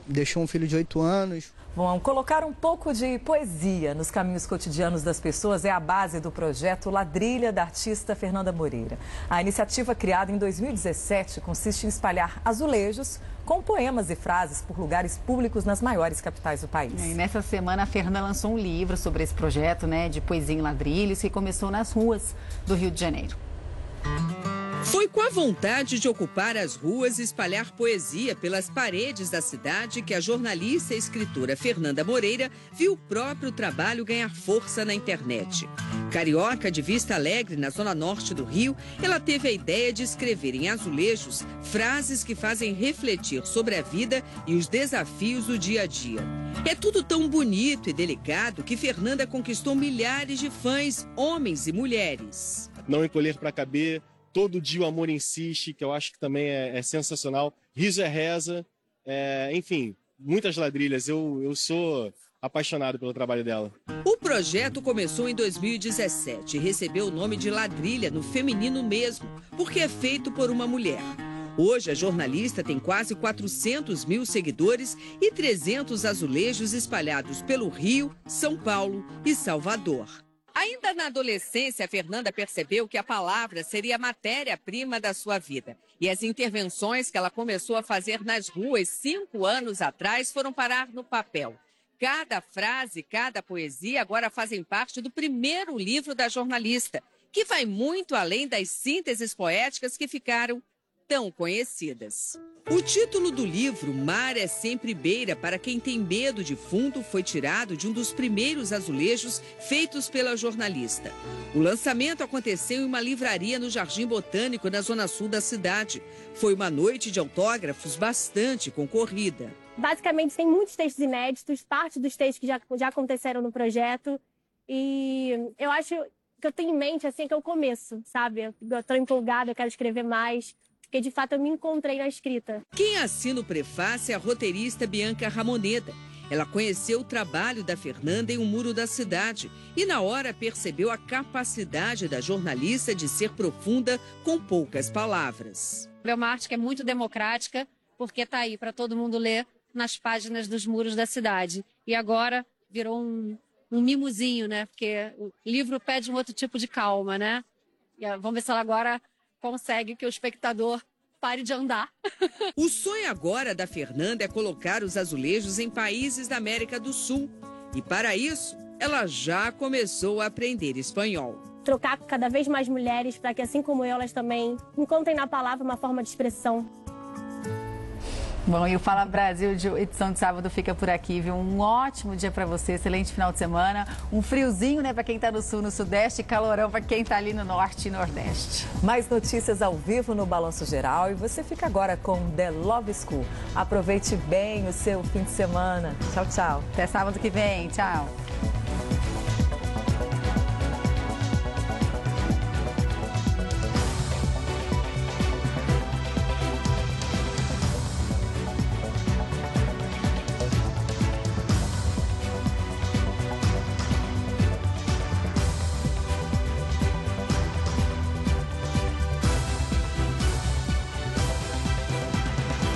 deixou um filho de oito anos. Bom, colocar um pouco de poesia nos caminhos cotidianos das pessoas é a base do projeto Ladrilha da artista Fernanda Moreira. A iniciativa criada em 2017 consiste em espalhar azulejos com poemas e frases por lugares públicos nas maiores capitais do país. E nessa semana a Fernanda lançou um livro sobre esse projeto, né, de poesia em ladrilhos que começou nas ruas do Rio de Janeiro. Foi com a vontade de ocupar as ruas e espalhar poesia pelas paredes da cidade que a jornalista e escritora Fernanda Moreira viu o próprio trabalho ganhar força na internet. Carioca de Vista Alegre, na zona norte do Rio, ela teve a ideia de escrever em azulejos frases que fazem refletir sobre a vida e os desafios do dia a dia. É tudo tão bonito e delicado que Fernanda conquistou milhares de fãs, homens e mulheres. Não encolher para caber, Todo dia o amor insiste, que eu acho que também é, é sensacional. Riso é reza, é, enfim, muitas ladrilhas. Eu, eu sou apaixonado pelo trabalho dela. O projeto começou em 2017 e recebeu o nome de Ladrilha no feminino mesmo, porque é feito por uma mulher. Hoje, a jornalista tem quase 400 mil seguidores e 300 azulejos espalhados pelo Rio, São Paulo e Salvador. Ainda na adolescência, Fernanda percebeu que a palavra seria a matéria-prima da sua vida. E as intervenções que ela começou a fazer nas ruas cinco anos atrás foram parar no papel. Cada frase, cada poesia agora fazem parte do primeiro livro da jornalista, que vai muito além das sínteses poéticas que ficaram tão conhecidas. O título do livro, Mar é Sempre Beira para Quem Tem Medo de Fundo, foi tirado de um dos primeiros azulejos feitos pela jornalista. O lançamento aconteceu em uma livraria no Jardim Botânico, na zona sul da cidade. Foi uma noite de autógrafos bastante concorrida. Basicamente, tem muitos textos inéditos, parte dos textos que já, já aconteceram no projeto. E eu acho que eu tenho em mente assim que é o começo, sabe? Eu estou empolgada, eu quero escrever mais porque de fato eu me encontrei na escrita. Quem assina o prefácio é a roteirista Bianca Ramoneda. Ela conheceu o trabalho da Fernanda em um muro da cidade e, na hora, percebeu a capacidade da jornalista de ser profunda com poucas palavras. É uma arte que é muito democrática, porque está aí para todo mundo ler nas páginas dos muros da cidade. E agora virou um, um mimozinho, né? Porque o livro pede um outro tipo de calma, né? E vamos ver se ela agora consegue que o espectador pare de andar. o sonho agora da Fernanda é colocar os azulejos em países da América do Sul. E para isso, ela já começou a aprender espanhol. Trocar com cada vez mais mulheres para que, assim como eu, elas também encontrem na palavra uma forma de expressão Bom, e o Fala Brasil de edição de sábado fica por aqui, viu? Um ótimo dia para você, excelente final de semana. Um friozinho, né, para quem está no sul, no sudeste, e calorão para quem está ali no norte e nordeste. Mais notícias ao vivo no Balanço Geral e você fica agora com The Love School. Aproveite bem o seu fim de semana. Tchau, tchau. Até sábado que vem. Tchau.